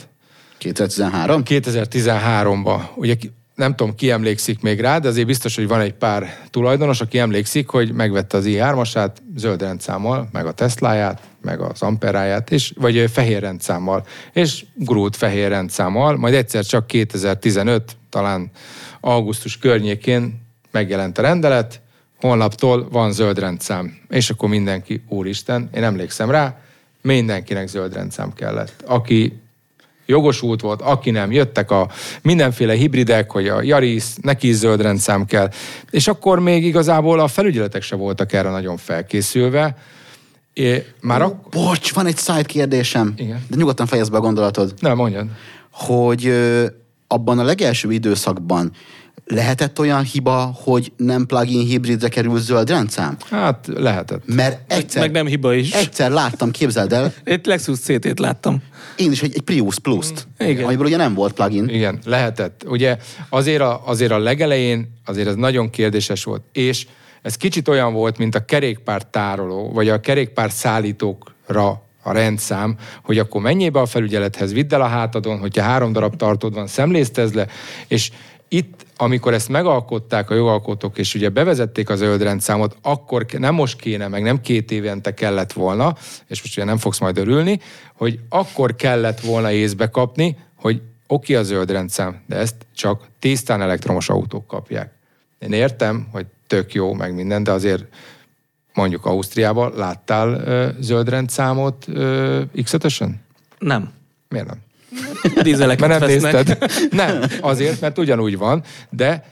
2013? 2013-ban. Ugye nem tudom, ki emlékszik még rá, de azért biztos, hogy van egy pár tulajdonos, aki emlékszik, hogy megvette az i3-asát zöld rendszámmal, meg a Tesláját, meg az Amperáját, és, vagy fehér rendszámmal, és gurult fehér rendszámmal, majd egyszer csak 2015, talán augusztus környékén megjelent a rendelet, holnaptól van zöld rendszám. És akkor mindenki, úristen, én emlékszem rá, mindenkinek zöld rendszám kellett. Aki jogosult volt, aki nem, jöttek a mindenféle hibridek, hogy a Yaris, neki is zöld rendszám kell, és akkor még igazából a felügyeletek se voltak erre nagyon felkészülve. É, már ak- Bocs, van egy side kérdésem. Igen. De nyugodtan fejezd be a gondolatod. Nem, mondjad. Hogy ö, abban a legelső időszakban lehetett olyan hiba, hogy nem plug-in hibridre kerül zöld rendszám? Hát lehetett. Mert egyszer, meg nem hiba is. egyszer láttam, képzeld el, Itt Lexus CT-t láttam. én is egy, egy Prius Plus-t, Igen. amiből ugye nem volt plugin. Igen, lehetett. Ugye azért a, azért a legelején azért ez nagyon kérdéses volt, és ez kicsit olyan volt, mint a kerékpár tároló, vagy a kerékpár szállítókra a rendszám, hogy akkor menjél be a felügyelethez, vidd el a hátadon, hogyha három darab tartod van, szemléztezd le, és itt, amikor ezt megalkották a jogalkotók, és ugye bevezették a zöld rendszámot, akkor nem most kéne, meg nem két évente kellett volna, és most ugye nem fogsz majd örülni, hogy akkor kellett volna észbe kapni, hogy oké a zöld rendszám, de ezt csak tisztán elektromos autók kapják. Én értem, hogy tök jó, meg minden, de azért mondjuk Ausztriában láttál ö, zöld rendszámot ö, X5-ösön? Nem. Miért nem? Dízeleket Mert nem nézted? Nem, azért, mert ugyanúgy van, de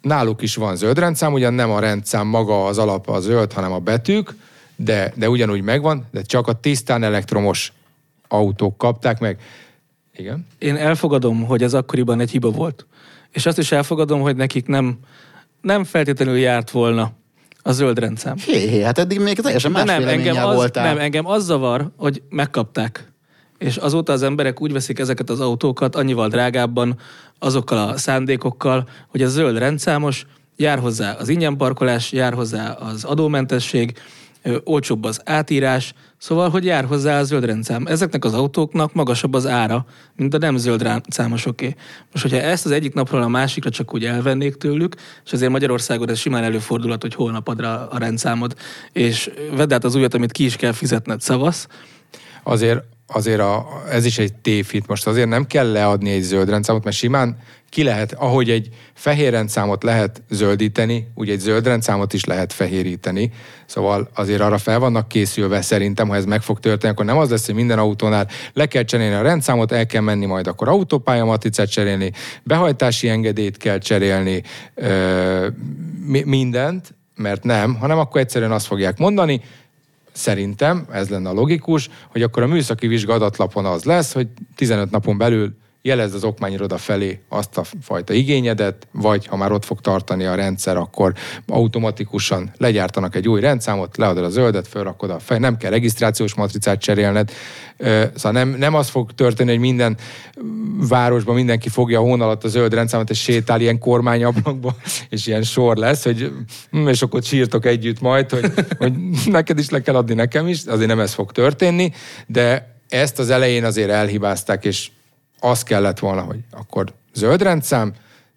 náluk is van zöld rendszám, ugyan nem a rendszám maga az alap a zöld, hanem a betűk, de, de ugyanúgy megvan, de csak a tisztán elektromos autók kapták meg. Igen? Én elfogadom, hogy ez akkoriban egy hiba volt. És azt is elfogadom, hogy nekik nem, nem feltétlenül járt volna a zöld rendszám. Hé, hé, hát eddig még teljesen más nem, engem az, voltál. nem, engem az zavar, hogy megkapták. És azóta az emberek úgy veszik ezeket az autókat annyival drágábban, azokkal a szándékokkal, hogy a zöld rendszámos, jár hozzá az ingyenparkolás, jár hozzá az adómentesség, olcsóbb az átírás, szóval, hogy jár hozzá a zöld rendszám. Ezeknek az autóknak magasabb az ára, mint a nem zöld rendszámosoké. Most, hogyha ezt az egyik napról a másikra csak úgy elvennék tőlük, és azért Magyarországon ez simán előfordulhat, hogy holnap ad a rendszámod, és vedd át az újat, amit ki is kell fizetned, szavasz. azért, azért a, ez is egy tévhit. Most azért nem kell leadni egy zöld rendszámot, mert simán ki lehet, ahogy egy fehér rendszámot lehet zöldíteni, úgy egy zöld rendszámot is lehet fehéríteni. Szóval azért arra fel vannak készülve szerintem, ha ez meg fog történni, akkor nem az lesz, hogy minden autónál le kell cserélni a rendszámot, el kell menni majd akkor autópálya matricát cserélni, behajtási engedélyt kell cserélni, ö, mi- mindent, mert nem, hanem akkor egyszerűen azt fogják mondani, szerintem, ez lenne a logikus, hogy akkor a műszaki vizsga adatlapon az lesz, hogy 15 napon belül jelezd az okmányiroda felé azt a fajta igényedet, vagy ha már ott fog tartani a rendszer, akkor automatikusan legyártanak egy új rendszámot, leadod a zöldet, felrakod a fej, nem kell regisztrációs matricát cserélned. Szóval nem, nem az fog történni, hogy minden városban mindenki fogja a hón alatt a zöld rendszámot, és sétál ilyen kormányablakba, és ilyen sor lesz, hogy hm, és akkor sírtok együtt majd, hogy, hogy neked is le kell adni, nekem is, azért nem ez fog történni, de ezt az elején azért elhibázták, és az kellett volna, hogy akkor zöld rendszám,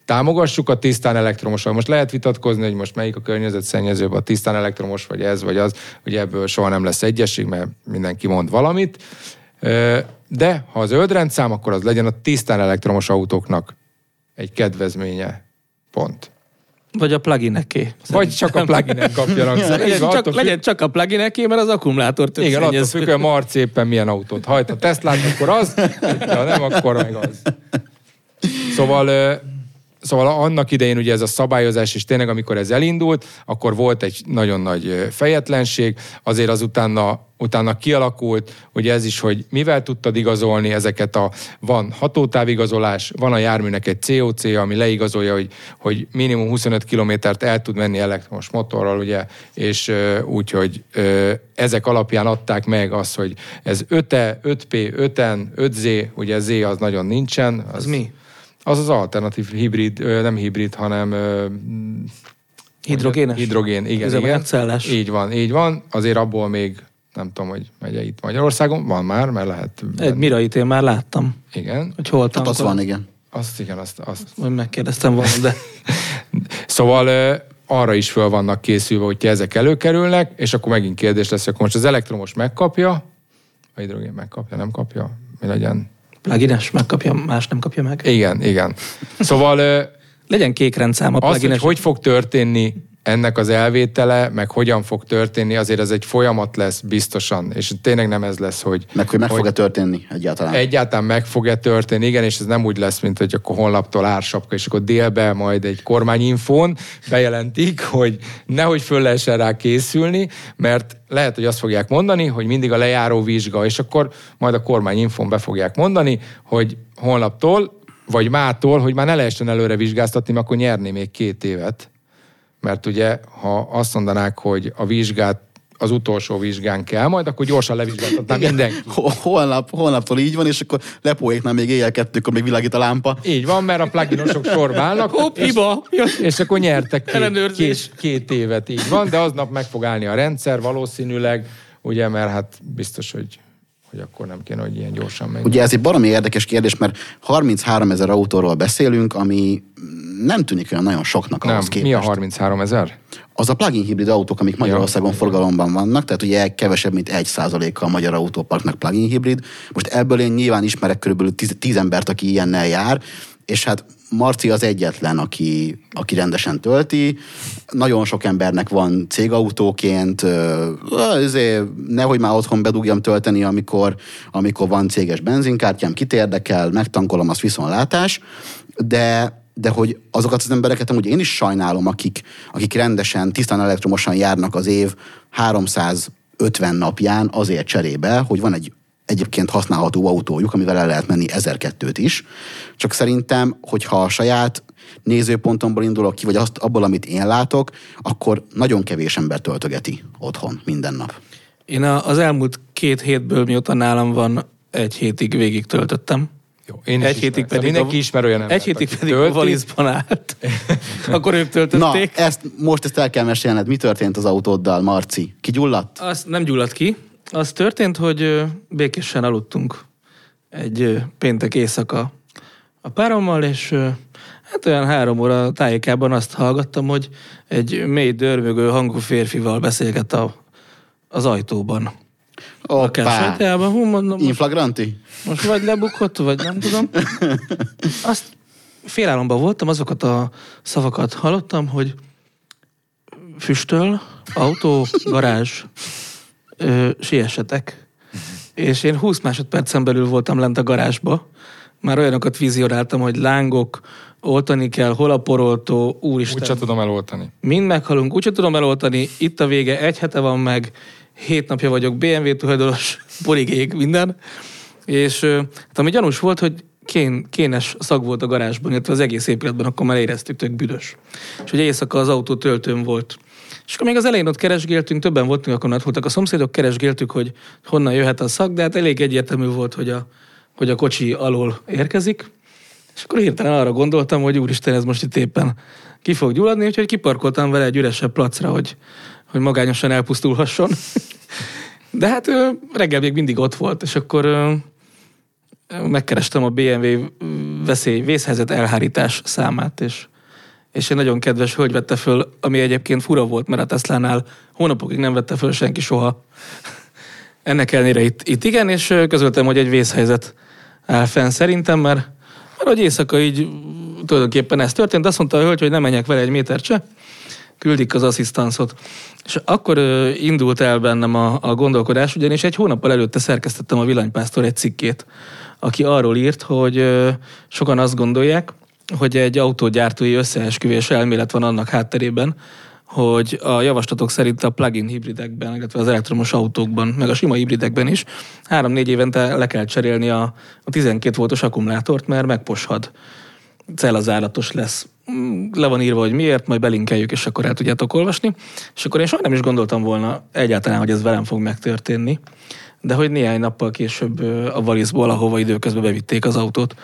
támogassuk a tisztán elektromosan. Most lehet vitatkozni, hogy most melyik a környezetszennyezőbb, a tisztán elektromos, vagy ez, vagy az, hogy ebből soha nem lesz egyesség, mert mindenki mond valamit. De ha az zöld rendszám, akkor az legyen a tisztán elektromos autóknak egy kedvezménye. Pont. Vagy a plugineké. Vagy csak a pluginek kapjanak. Legyen, van, csak, attól legyen csak a plugineké, mert az akkumulátor több Igen, attól függ, hogy a Marci éppen milyen autót hajt. Ha Teslát, akkor az, ha nem, akkor meg az. Szóval, szóval annak idején ugye ez a szabályozás, és tényleg amikor ez elindult, akkor volt egy nagyon nagy fejetlenség, azért az utána, utána kialakult, ugye ez is, hogy mivel tudtad igazolni ezeket a, van hatótávigazolás, van a járműnek egy COC, ami leigazolja, hogy, hogy minimum 25 kilométert el tud menni elektromos motorral, ugye, és úgy, hogy ezek alapján adták meg azt, hogy ez 5E, 5P, 5N, 5Z, ugye Z az nagyon nincsen. Az mi? Az az alternatív hibrid, nem hibrid, hanem Hidrogénes? Hidrogén, igen, igen. Üzemanyagcellás? Így van, így van. Azért abból még nem tudom, hogy megy itt Magyarországon. Van már, mert lehet. Egy Mirait én már láttam, Igen. hogy hol Hát az van, igen. Azt igen, azt, azt. Majd megkérdeztem volna, de Szóval arra is föl vannak készülve, hogy ezek előkerülnek, és akkor megint kérdés lesz, hogy akkor most az elektromos megkapja, a hidrogén megkapja, nem kapja, mi legyen. Plugines megkapja, más nem kapja meg. Igen, igen. Szóval Legyen kék rendszám a Az, hogy plugines. hogy fog történni ennek az elvétele, meg hogyan fog történni, azért ez egy folyamat lesz biztosan, és tényleg nem ez lesz, hogy, Meg hogy meg fog-e történni egyáltalán. egyáltalán meg fog-e történni, igen, és ez nem úgy lesz, mint hogy akkor honlaptól ársapka, és akkor délbe majd egy kormányinfón bejelentik, hogy nehogy föl lehessen rá készülni, mert lehet, hogy azt fogják mondani, hogy mindig a lejáró vizsga, és akkor majd a kormányinfón be fogják mondani, hogy honlaptól, vagy mától, hogy már ne lehessen előre vizsgáztatni, mert akkor nyerni még két évet. Mert ugye, ha azt mondanák, hogy a vizsgát az utolsó vizsgán kell, majd akkor gyorsan levizsgáltatná mindenki. Ho- Holnap, holnaptól így van, és akkor lepóéknál még éjjel kettőkor még világít a lámpa. Így van, mert a pluginosok sorba állnak, Hopp, és, hiba! és akkor nyertek két, két, két évet, így van, de aznap meg fog állni a rendszer valószínűleg, ugye, mert hát biztos, hogy, hogy akkor nem kéne, hogy ilyen gyorsan menjen. Ugye ez egy baromi érdekes kérdés, mert 33 ezer autóról beszélünk, ami nem tűnik olyan nagyon soknak nem, ahhoz képest. mi a 33 ezer? Az a plug-in hibrid autók, amik Magyarországon Ja. forgalomban vannak, tehát ugye kevesebb, mint 1%-a a magyar autóparknak plug-in hibrid. Most ebből én nyilván ismerek körülbelül 10, 10 embert, aki ilyennel jár, és hát Marci az egyetlen, aki, aki rendesen tölti. Nagyon sok embernek van cégautóként, azért nehogy már otthon bedugjam tölteni, amikor, amikor van céges benzinkártyám, kit érdekel, megtankolom, azt viszontlátás, de de hogy azokat az embereket amúgy én is sajnálom, akik, akik rendesen, tisztán elektromosan járnak az év 350 napján azért cserébe, hogy van egy egyébként használható autójuk, amivel el lehet menni 1002-t is. Csak szerintem, hogyha a saját nézőpontomból indulok ki, vagy azt, abból, amit én látok, akkor nagyon kevés ember töltögeti otthon minden nap. Én a- az elmúlt két hétből, mióta nálam van, egy hétig végig töltöttem. Jó, én is egy ismerek. hétig Szóval pedig mindenki a, ismer olyan embert, Egy hétig pedig a tölti. valizban állt. Akkor ők Na, töltötték. ezt, most ezt el kell mesélned. Mi történt az autóddal, Marci? Kigyulladt? Az nem gyulladt ki. Az történt, hogy békésen aludtunk egy péntek éjszaka a párommal, és hát olyan három óra tájékában azt hallgattam, hogy egy mély dörmögő hangú férfival beszélget a, az ajtóban. A Hoppá! sajtájában. Hú, mondom, Inflagranti? most vagy lebukott, vagy nem tudom. Azt félálomban voltam, azokat a szavakat hallottam, hogy füstöl, autó, garázs, ö, siessetek. És én 20 másodpercen belül voltam lent a garázsba. Már olyanokat vizionáltam, hogy lángok, oltani kell, hol a poroltó, úristen. Úgyse tudom eloltani. Mind meghalunk, úgyse tudom eloltani, itt a vége, egy hete van meg, hét napja vagyok BMW tulajdonos, borigék, minden. És hát ami gyanús volt, hogy kén, kénes szag volt a garázsban, illetve az egész épületben, akkor már éreztük, tök büdös. És hogy éjszaka az autó töltőn volt. És akkor még az elején ott keresgéltünk, többen voltunk, akkor ott voltak a szomszédok, keresgéltük, hogy honnan jöhet a szag, de hát elég egyértelmű volt, hogy a, hogy a kocsi alól érkezik. És akkor hirtelen arra gondoltam, hogy úristen, ez most itt éppen ki fog gyulladni, úgyhogy kiparkoltam vele egy üresebb placra, hogy, hogy magányosan elpusztulhasson. De hát reggel még mindig ott volt, és akkor megkerestem a BMW veszély, vészhelyzet elhárítás számát, és, és egy nagyon kedves hölgy vette föl, ami egyébként fura volt, mert a Tesla-nál hónapokig nem vette föl senki soha. Ennek ellenére itt, itt igen, és közöltem, hogy egy vészhelyzet áll fenn szerintem, mert, mert hogy éjszaka így tulajdonképpen ez történt. Azt mondta a hölgy, hogy nem menjek vele egy méter se, küldik az asszisztanszot. És akkor indult el bennem a, a gondolkodás, ugyanis egy hónappal előtte szerkesztettem a Villanypásztor egy cikkét, aki arról írt, hogy sokan azt gondolják, hogy egy autógyártói összeesküvés elmélet van annak hátterében, hogy a javaslatok szerint a plug-in hibridekben, illetve az elektromos autókban, meg a sima hibridekben is három-négy évente le kell cserélni a, a 12 voltos akkumulátort, mert megposhad. Cellazáratos lesz. Le van írva, hogy miért, majd belinkeljük, és akkor el tudjátok olvasni. És akkor én soha nem is gondoltam volna egyáltalán, hogy ez velem fog megtörténni. De hogy néhány nappal később a valizból, ahova időközben bevitték az autót,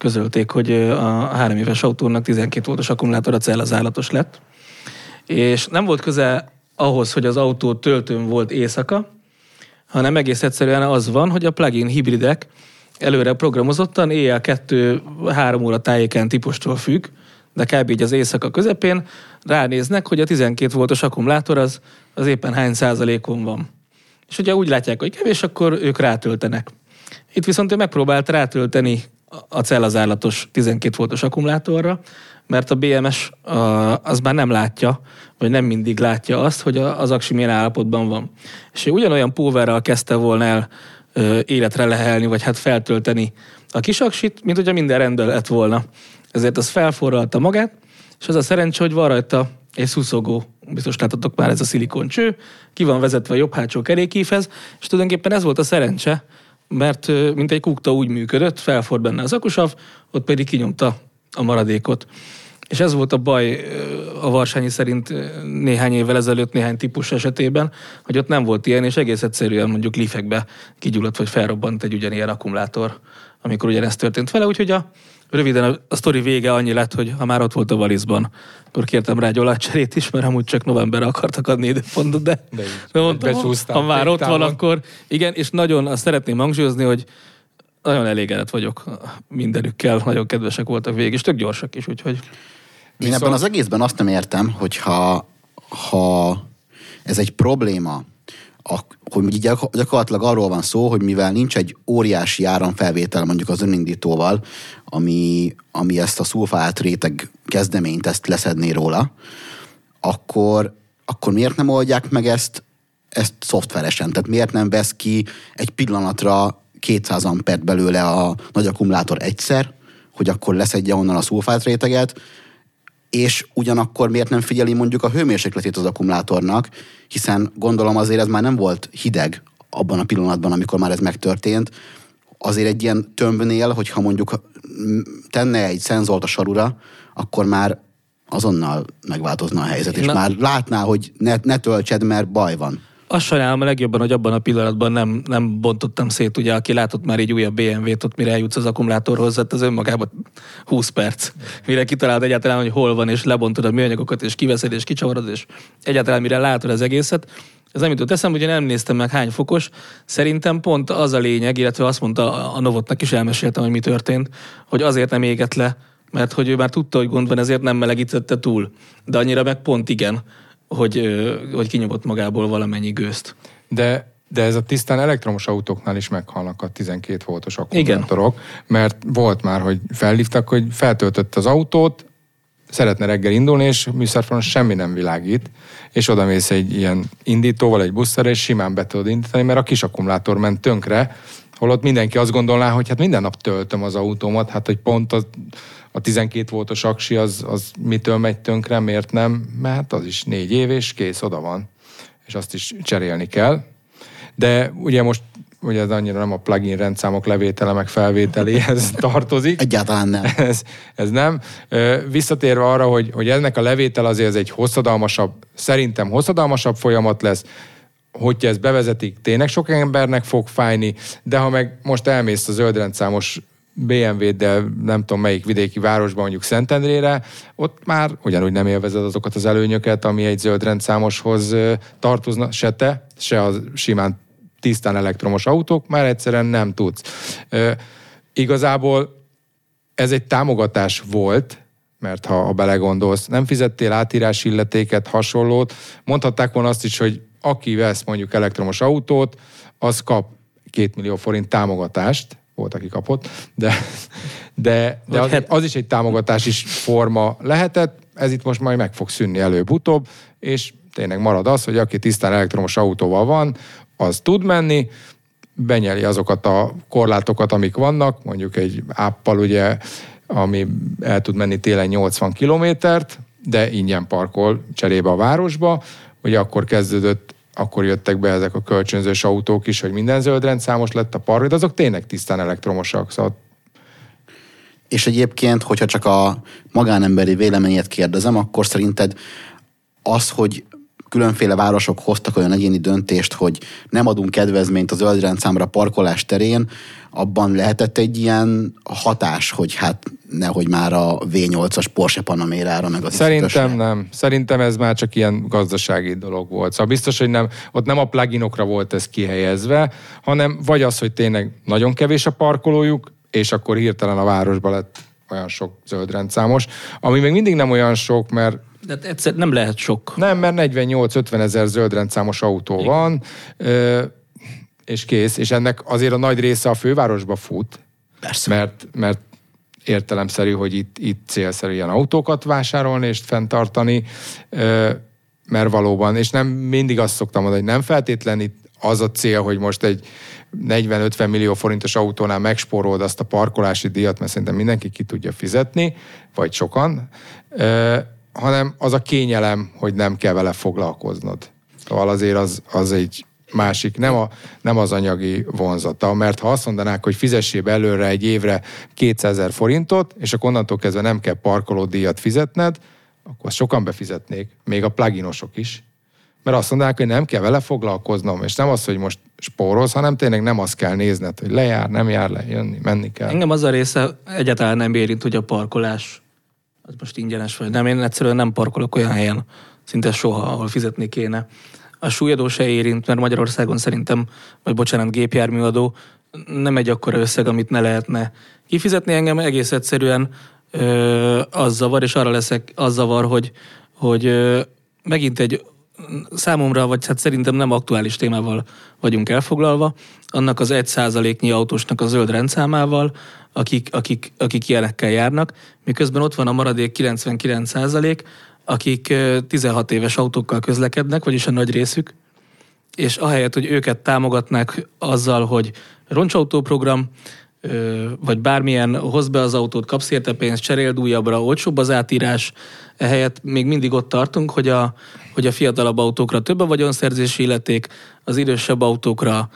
közölték, hogy a három éves autónak 12 voltos akkumulátora cellazáratos lett és nem volt köze ahhoz, hogy az autó töltőn volt éjszaka, hanem egész egyszerűen az van, hogy a plug-in hibridek előre programozottan éjjel 2-3 óra tájéken típustól függ, de kb. így az éjszaka közepén ránéznek, hogy a 12 voltos akkumulátor az, az éppen hány százalékon van. És ugye úgy látják, hogy kevés, akkor ők rátöltenek. Itt viszont ő megpróbált rátölteni a cellazárlatos 12 voltos akkumulátorra, mert a BMS az már nem látja, vagy nem mindig látja azt, hogy az aksi milyen állapotban van. És ugyanolyan powerral kezdte volna el életre lehelni, vagy hát feltölteni a kis aksit, mint hogyha minden rendben lett volna. Ezért az felforralta magát, és az a szerencsé, hogy van rajta egy szuszogó, biztos láttatok már ez a szilikoncső, ki van vezetve a jobb hátsó kerékívhez, és tulajdonképpen ez volt a szerencse, mert mint egy kukta úgy működött, felfort benne az akusav, ott pedig kinyomta a maradékot. És ez volt a baj a Varsányi szerint néhány évvel ezelőtt néhány típus esetében, hogy ott nem volt ilyen, és egész egyszerűen mondjuk lifekbe kigyulladt vagy felrobbant egy ugyanilyen akkumulátor, amikor ugyanezt történt vele, úgyhogy a, röviden a, a sztori vége annyi lett, hogy ha már ott volt a valizban, akkor kértem rá egy olajcserét is, mert amúgy csak novemberre akartak adni időpontot, de, De így, de mondtam, ha már ott van, végtávon. akkor igen, és nagyon azt szeretném hangsúlyozni, hogy nagyon elégedett vagyok mindenükkel, nagyon kedvesek voltak végig, és tök gyorsak is, úgyhogy Én Viszont- ebben az egészben azt nem értem, hogyha ha ez egy probléma, hogy gyak- gyakorlatilag arról van szó, hogy mivel nincs egy óriási áramfelvétel mondjuk az önindítóval, ami, ami ezt a szulfát réteg kezdeményt ezt leszedné róla, akkor, akkor miért nem oldják meg ezt, ezt szoftveresen? Tehát miért nem vesz ki egy pillanatra 200 ampert belőle a nagy akkumulátor egyszer, hogy akkor leszedje onnan a szulfát réteget, és ugyanakkor miért nem figyeli mondjuk a hőmérsékletét az akkumulátornak, hiszen gondolom azért ez már nem volt hideg abban a pillanatban, amikor már ez megtörtént. Azért egy ilyen tömbnél, hogyha mondjuk tenne egy szenzort a sarura, akkor már azonnal megváltozna a helyzet, és Na- már látná, hogy ne, ne töltsed, mert baj van. Azt sajnálom a legjobban, hogy abban a pillanatban nem, nem bontottam szét, ugye, aki látott már egy újabb BMW-t, ott mire eljutsz az akkumulátorhoz, hát az önmagában 20 perc. Mire kitalálod egyáltalán, hogy hol van, és lebontod a műanyagokat, és kiveszed, és kicsavarod, és egyáltalán mire látod az egészet. Ez nem jutott eszembe, ugye nem néztem meg hány fokos. Szerintem pont az a lényeg, illetve azt mondta a Novotnak is elmeséltem, hogy mi történt, hogy azért nem égett le, mert hogy ő már tudta, hogy gond van, ezért nem melegítette túl. De annyira meg pont igen, hogy, hogy kinyomott magából valamennyi gőzt. De, de ez a tisztán elektromos autóknál is meghalnak a 12 voltos akkumulátorok, mert volt már, hogy felhívtak, hogy feltöltött az autót, szeretne reggel indulni, és műszerfalon semmi nem világít, és oda mész egy ilyen indítóval, egy buszra, és simán be tudod indítani, mert a kis akkumulátor ment tönkre, holott mindenki azt gondolná, hogy hát minden nap töltöm az autómat, hát hogy pont az, a 12 voltos aksi az, az mitől megy tönkre, miért nem? Mert az is négy év, és kész, oda van. És azt is cserélni kell. De ugye most ugye ez annyira nem a plugin rendszámok levétele meg felvételéhez tartozik. Egyáltalán nem. ez, ez nem. Visszatérve arra, hogy, hogy ennek a levétel azért ez egy hosszadalmasabb, szerintem hosszadalmasabb folyamat lesz, hogyha ezt bevezetik, tényleg sok embernek fog fájni, de ha meg most elmész a zöldrendszámos BMW-del nem tudom melyik vidéki városban, mondjuk Szentendrére, ott már ugyanúgy nem élvezed azokat az előnyöket, ami egy zöldrendszámoshoz ö, tartozna, se te, se a simán tisztán elektromos autók, már egyszerűen nem tudsz. Igazából ez egy támogatás volt, mert ha, ha belegondolsz, nem fizettél átírás illetéket, hasonlót, mondhatták volna azt is, hogy aki vesz mondjuk elektromos autót, az kap két millió forint támogatást, volt, aki kapott, de, de, de az, het- az is egy támogatási forma lehetett, ez itt most majd meg fog szűnni előbb-utóbb, és tényleg marad az, hogy aki tisztán elektromos autóval van, az tud menni, benyeli azokat a korlátokat, amik vannak, mondjuk egy áppal ugye, ami el tud menni télen 80 kilométert, de ingyen parkol cserébe a városba, ugye akkor kezdődött akkor jöttek be ezek a kölcsönzős autók is, hogy minden zöldrendszámos lett a park, de azok tényleg tisztán elektromosak, szóval És egyébként, hogyha csak a magánemberi véleményét kérdezem, akkor szerinted az, hogy különféle városok hoztak olyan egyéni döntést, hogy nem adunk kedvezményt a zöldrendszámra parkolás terén, abban lehetett egy ilyen hatás, hogy hát nehogy már a V8-as Porsche Panamérára, meg az Szerintem nem. Szerintem ez már csak ilyen gazdasági dolog volt. Szóval biztos, hogy nem, ott nem a pluginokra volt ez kihelyezve, hanem vagy az, hogy tényleg nagyon kevés a parkolójuk, és akkor hirtelen a városban lett olyan sok zöldrendszámos, ami még mindig nem olyan sok, mert De egyszer nem lehet sok. nem, mert 48-50 ezer zöldrendszámos autó van, ö, és kész, és ennek azért a nagy része a fővárosba fut, Persze. mert, mert értelemszerű, hogy itt, itt célszerű ilyen autókat vásárolni és fenntartani, mert valóban, és nem mindig azt szoktam mondani, hogy nem feltétlen itt az a cél, hogy most egy 40-50 millió forintos autónál megspórolod azt a parkolási díjat, mert szerintem mindenki ki tudja fizetni, vagy sokan, hanem az a kényelem, hogy nem kell vele foglalkoznod. Szóval azért az, az egy másik, nem, a, nem az anyagi vonzata, mert ha azt mondanák, hogy fizessél be előre egy évre 200 ezer forintot, és akkor onnantól kezdve nem kell parkolódíjat fizetned, akkor sokan befizetnék, még a pluginosok is. Mert azt mondanák, hogy nem kell vele foglalkoznom, és nem az, hogy most spórolsz, hanem tényleg nem azt kell nézned, hogy lejár, nem jár le, jönni, menni kell. Engem az a része egyáltalán nem érint, hogy a parkolás az most ingyenes vagy nem. Én egyszerűen nem parkolok olyan helyen, szinte soha, ahol fizetni kéne. A súlyadó se érint, mert Magyarországon szerintem, vagy bocsánat, gépjárműadó nem egy akkora összeg, amit ne lehetne kifizetni. Engem egész egyszerűen ö, az zavar, és arra leszek az zavar, hogy, hogy ö, megint egy számomra, vagy hát szerintem nem aktuális témával vagyunk elfoglalva, annak az egy százaléknyi autósnak a zöld rendszámával, akik, akik, akik ilyenekkel járnak, miközben ott van a maradék 99 százalék, akik ö, 16 éves autókkal közlekednek, vagyis a nagy részük, és ahelyett, hogy őket támogatnák azzal, hogy roncsautóprogram, vagy bármilyen hoz be az autót, kapsz érte pénzt, cseréld újabbra, olcsóbb az átírás, ehelyett még mindig ott tartunk, hogy a, hogy a fiatalabb autókra több a vagyonszerzési illeték, az idősebb autókra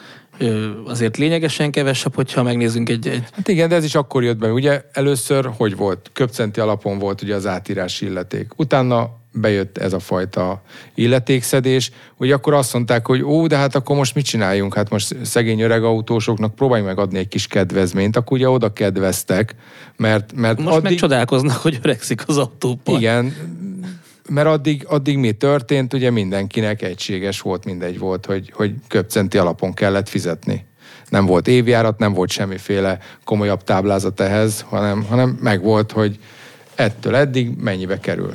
azért lényegesen kevesebb, hogyha megnézzünk egy, egy Hát igen, de ez is akkor jött be. Ugye először hogy volt? Köpcenti alapon volt ugye az átírási illeték. Utána bejött ez a fajta illetékszedés, hogy akkor azt mondták, hogy ó, de hát akkor most mit csináljunk? Hát most szegény öreg autósoknak próbálj meg adni egy kis kedvezményt, akkor ugye oda kedveztek, mert, mert most addig... meg csodálkoznak, hogy öregszik az autópar. Igen, mert addig, addig mi történt, ugye mindenkinek egységes volt, mindegy volt, hogy, hogy köpcenti alapon kellett fizetni. Nem volt évjárat, nem volt semmiféle komolyabb táblázat ehhez, hanem, hanem meg volt, hogy ettől eddig mennyibe kerül.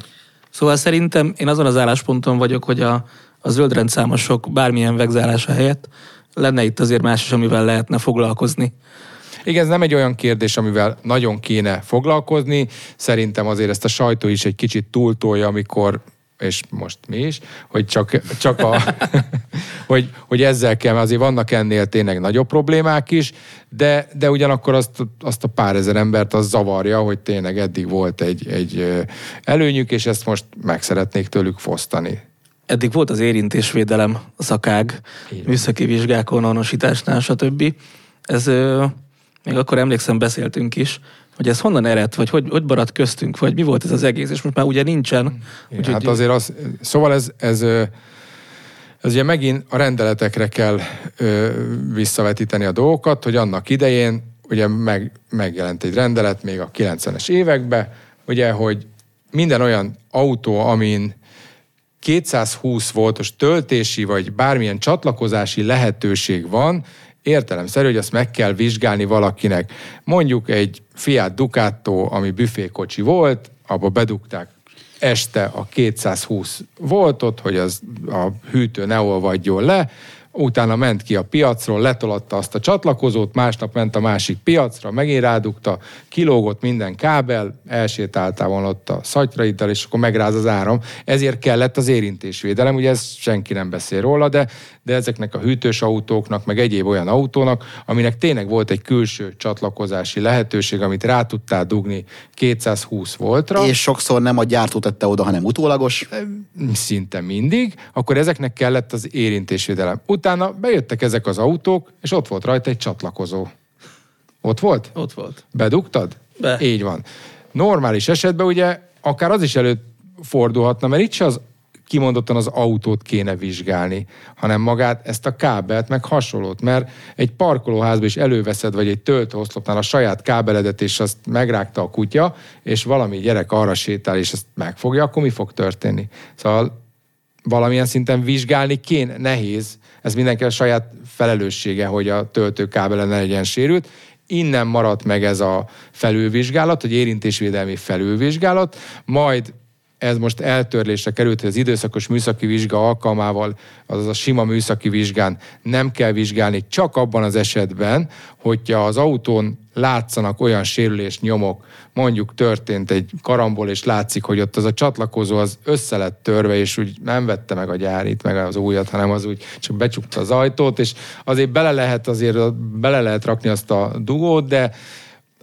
Szóval szerintem én azon az állásponton vagyok, hogy a, a zöldrendszámosok bármilyen vegzálása helyett lenne itt azért más is, amivel lehetne foglalkozni. Igen, ez nem egy olyan kérdés, amivel nagyon kéne foglalkozni. Szerintem azért ezt a sajtó is egy kicsit túltolja, amikor és most mi is, hogy csak, csak a, hogy, hogy ezzel kell, mert azért vannak ennél tényleg nagyobb problémák is, de, de ugyanakkor azt, azt a pár ezer embert az zavarja, hogy tényleg eddig volt egy, egy előnyük, és ezt most meg szeretnék tőlük fosztani. Eddig volt az érintésvédelem, szakág, műszaki vizsgákon, anosításnál, stb. Ez még akkor emlékszem, beszéltünk is, hogy ez honnan ered, vagy hogy, hogy maradt köztünk, vagy mi volt ez az egész, és most már ugye nincsen. Igen, hát azért az, szóval ez, ez, ez ugye megint a rendeletekre kell ö, visszavetíteni a dolgokat, hogy annak idején ugye meg, megjelent egy rendelet még a 90-es években, ugye, hogy minden olyan autó, amin 220 voltos töltési vagy bármilyen csatlakozási lehetőség van, értelemszerű, hogy azt meg kell vizsgálni valakinek. Mondjuk egy Fiat Ducato, ami büfékocsi volt, abba bedugták este a 220 voltot, hogy az a hűtő ne olvadjon le, utána ment ki a piacról, letolatta azt a csatlakozót, másnap ment a másik piacra, megint rádugta, kilógott minden kábel, elsétáltál volna ott a szatyraiddal, és akkor megráz az áram. Ezért kellett az érintésvédelem, ugye ez senki nem beszél róla, de, de ezeknek a hűtős autóknak, meg egyéb olyan autónak, aminek tényleg volt egy külső csatlakozási lehetőség, amit rá tudtál dugni 220 voltra. És sokszor nem a gyártó tette oda, hanem utólagos. Szinte mindig, akkor ezeknek kellett az érintésvédelem. Utána bejöttek ezek az autók, és ott volt rajta egy csatlakozó. Ott volt? Ott volt. Bedugtad? Be. Így van. Normális esetben ugye akár az is előfordulhatna, mert itt se az kimondottan az autót kéne vizsgálni, hanem magát, ezt a kábelt, meg hasonlót, mert egy parkolóházba is előveszed, vagy egy töltőoszlopnál a saját kábeledet, és azt megrágta a kutya, és valami gyerek arra sétál, és ezt megfogja, akkor mi fog történni? Szóval valamilyen szinten vizsgálni kéne, nehéz, ez mindenki a saját felelőssége, hogy a töltőkábele ne legyen sérült. Innen maradt meg ez a felülvizsgálat, hogy érintésvédelmi felülvizsgálat, majd ez most eltörlésre került, hogy az időszakos műszaki vizsga alkalmával, azaz a sima műszaki vizsgán nem kell vizsgálni, csak abban az esetben, hogyha az autón látszanak olyan sérülés nyomok, mondjuk történt egy karambol, és látszik, hogy ott az a csatlakozó az össze lett törve, és úgy nem vette meg a gyárit, meg az újat, hanem az úgy csak becsukta az ajtót, és azért bele lehet azért, bele lehet rakni azt a dugót, de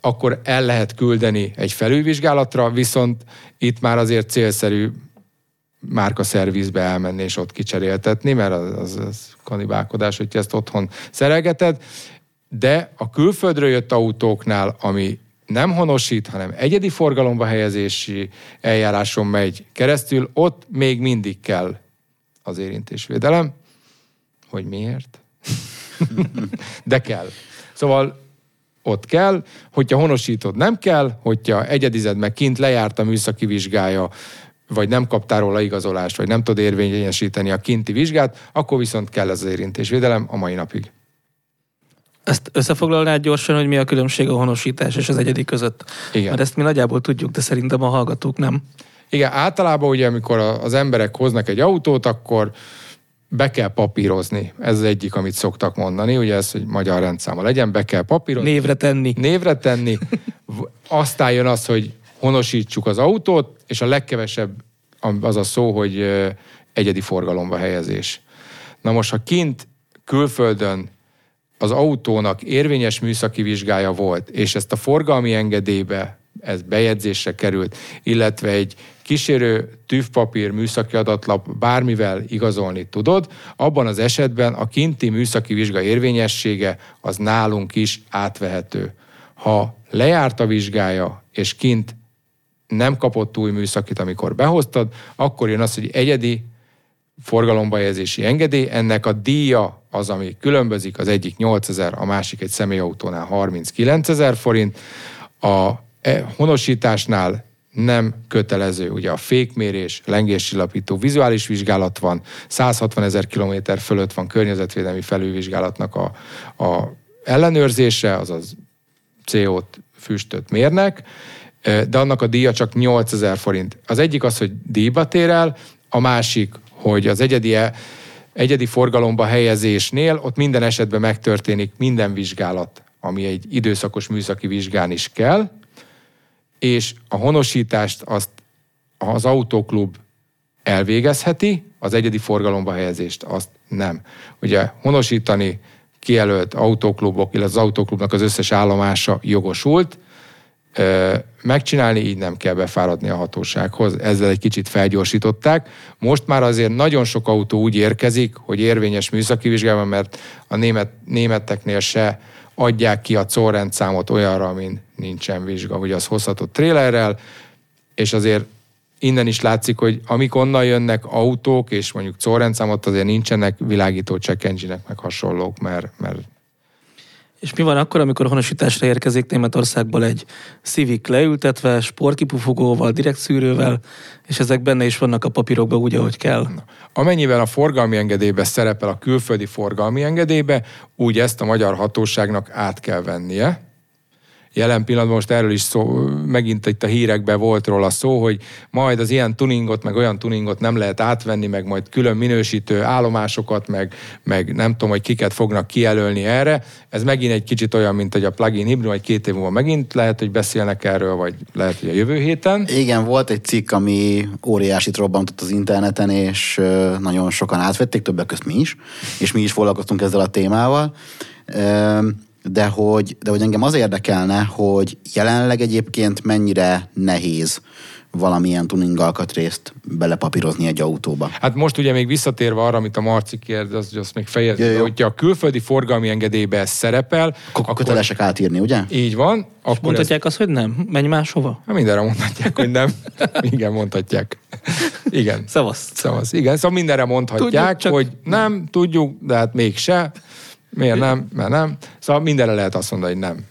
akkor el lehet küldeni egy felülvizsgálatra, viszont itt már azért célszerű márka szervizbe elmenni és ott kicseréltetni, mert az, az, az kanibálkodás, hogy ezt otthon szerelgeted. De a külföldről jött autóknál, ami nem honosít, hanem egyedi forgalomba helyezési eljáráson megy keresztül, ott még mindig kell az érintésvédelem. Hogy miért? De kell. Szóval ott kell, hogyha honosítod, nem kell, hogyha egyedized meg kint lejárt a műszaki vizsgája, vagy nem kaptál róla igazolást, vagy nem tud érvényesíteni a kinti vizsgát, akkor viszont kell ez az érintésvédelem a mai napig. Ezt összefoglalnád gyorsan, hogy mi a különbség a honosítás és az egyedi között? Igen. Mert ezt mi nagyjából tudjuk, de szerintem a hallgatók nem. Igen, általában ugye, amikor az emberek hoznak egy autót, akkor be kell papírozni. Ez az egyik, amit szoktak mondani, ugye ez, hogy magyar rendszáma legyen, be kell papírozni. Névre tenni. Névre tenni. Aztán jön az, hogy honosítsuk az autót, és a legkevesebb az a szó, hogy egyedi forgalomba helyezés. Na most, ha kint külföldön az autónak érvényes műszaki vizsgája volt, és ezt a forgalmi engedélybe ez bejegyzésre került, illetve egy kísérő tűvpapír műszaki adatlap bármivel igazolni tudod, abban az esetben a kinti műszaki vizsga érvényessége az nálunk is átvehető. Ha lejárt a vizsgája, és kint nem kapott új műszakit, amikor behoztad, akkor jön az, hogy egyedi forgalomba helyezési engedély, ennek a díja az, ami különbözik, az egyik 8000, a másik egy személyautónál 39 ezer forint, a e, honosításnál nem kötelező. Ugye a fékmérés, lengéscsillapító, vizuális vizsgálat van, 160 ezer kilométer fölött van környezetvédelmi felülvizsgálatnak a, a ellenőrzése, azaz CO-t, füstöt mérnek, de annak a díja csak 8000 forint. Az egyik az, hogy díjba tér el, a másik, hogy az egyedi, egyedi forgalomba helyezésnél ott minden esetben megtörténik minden vizsgálat, ami egy időszakos műszaki vizsgán is kell, és a honosítást azt az autóklub elvégezheti, az egyedi forgalomba helyezést azt nem. Ugye honosítani kijelölt autóklubok, illetve az autóklubnak az összes állomása jogosult, megcsinálni, így nem kell befáradni a hatósághoz. Ezzel egy kicsit felgyorsították. Most már azért nagyon sok autó úgy érkezik, hogy érvényes műszaki vizsgálban, mert a német, németeknél se adják ki a correndszámot olyanra, amin nincsen vizsga, hogy az hozhatott trélerrel, és azért innen is látszik, hogy amik onnan jönnek autók, és mondjuk correndszámot azért nincsenek világító check engine meg hasonlók, mert, mert és mi van akkor, amikor honosításra érkezik Németországból egy Civic leültetve, sportkipufogóval, direkt szűrővel, és ezek benne is vannak a papírokban úgy, ahogy kell? Amennyiben a forgalmi engedélybe szerepel a külföldi forgalmi engedélybe, úgy ezt a magyar hatóságnak át kell vennie. Jelen pillanatban most erről is szó, megint itt a hírekben volt róla szó, hogy majd az ilyen tuningot, meg olyan tuningot nem lehet átvenni, meg majd külön minősítő állomásokat, meg, meg nem tudom, hogy kiket fognak kijelölni erre. Ez megint egy kicsit olyan, mint hogy a plugin hibrid, vagy két év múlva megint lehet, hogy beszélnek erről, vagy lehet, hogy a jövő héten. Igen, volt egy cikk, ami óriásit robbantott az interneten, és nagyon sokan átvették, többek között mi is, és mi is foglalkoztunk ezzel a témával de hogy, de hogy engem az érdekelne, hogy jelenleg egyébként mennyire nehéz valamilyen tuning alkatrészt belepapírozni egy autóba. Hát most ugye még visszatérve arra, amit a Marci kérdez, hogy azt még fejezni, hogy a külföldi forgalmi engedélybe ez szerepel, akkor, akkor kötelesek átírni, ugye? Így van. Akkor mondhatják ez... azt, hogy nem? Menj máshova? Hát mindenre mondhatják, hogy nem. Igen, mondhatják. Igen. Szavasz. Szavasz. Igen, szóval mindenre mondhatják, tudjuk, csak... hogy nem, tudjuk, de hát mégse. Miért nem? Mert nem. Szóval mindenre lehet azt mondani, hogy nem.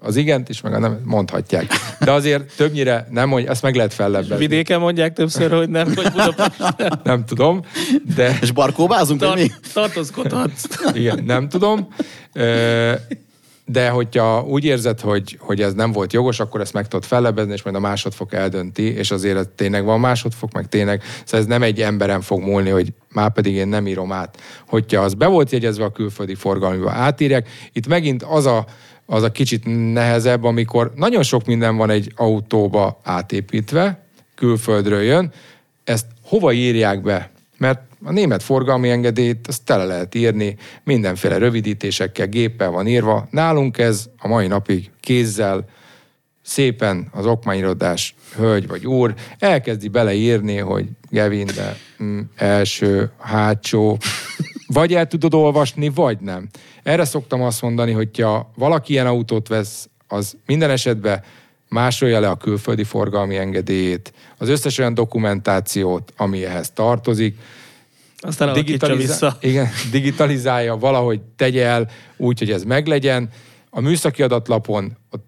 Az igent is, meg a nem mondhatják. De azért többnyire nem mondja, ezt meg lehet fellebbezni. Vidéken mondják többször, hogy nem, hogy Budapesten. Nem tudom, de... És barkóbázunk, Tart, mi? Tartózkodhatsz. Igen, nem tudom. De hogyha úgy érzed, hogy, hogy ez nem volt jogos, akkor ezt meg tudod fellebezni, és majd a másodfok eldönti, és azért ez tényleg van másodfok, meg tényleg, szóval ez nem egy emberen fog múlni, hogy már pedig én nem írom át. Hogyha az be volt jegyezve a külföldi forgalmiba, átírják, itt megint az a, az a kicsit nehezebb, amikor nagyon sok minden van egy autóba átépítve, külföldről jön, ezt hova írják be? Mert a német forgalmi engedélyt azt tele lehet írni, mindenféle rövidítésekkel, géppel van írva. Nálunk ez a mai napig kézzel, szépen az okmányirodás hölgy vagy úr elkezdi beleírni, hogy Gevin, de mm, első, hátsó, vagy el tudod olvasni, vagy nem. Erre szoktam azt mondani, hogyha valaki ilyen autót vesz, az minden esetben másolja le a külföldi forgalmi engedélyét, az összes olyan dokumentációt, ami ehhez tartozik, aztán digitalizá- vissza. Igen, digitalizálja, valahogy tegye el úgy, hogy ez meglegyen. A műszaki adatlapon ott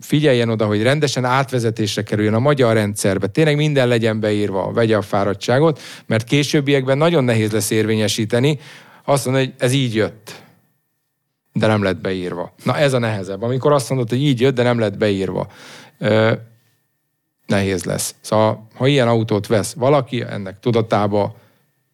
figyeljen oda, hogy rendesen átvezetésre kerüljön a magyar rendszerbe, tényleg minden legyen beírva, vegye a fáradtságot, mert későbbiekben nagyon nehéz lesz érvényesíteni, azt mondja, hogy ez így jött, de nem lett beírva. Na ez a nehezebb. Amikor azt mondod, hogy így jött, de nem lett beírva, ö, nehéz lesz. Szóval, ha ilyen autót vesz valaki, ennek tudatába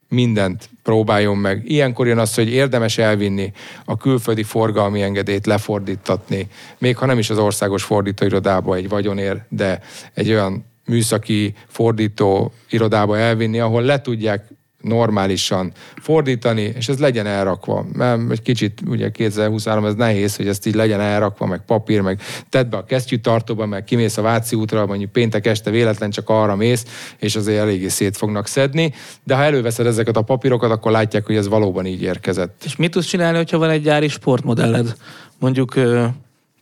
mindent próbáljon meg. Ilyenkor jön az, hogy érdemes elvinni a külföldi forgalmi engedélyt lefordítatni, még ha nem is az országos fordítóirodába egy vagyonér, de egy olyan műszaki fordító irodába elvinni, ahol le tudják normálisan fordítani, és ez legyen elrakva. Mert egy kicsit, ugye 2023 ez nehéz, hogy ezt így legyen elrakva, meg papír, meg tedd be a kesztyűtartóba, meg kimész a Váci útra, mondjuk péntek este véletlen csak arra mész, és azért eléggé szét fognak szedni, de ha előveszed ezeket a papírokat, akkor látják, hogy ez valóban így érkezett. És mit tudsz csinálni, hogyha van egy gyári sportmodelled? Mondjuk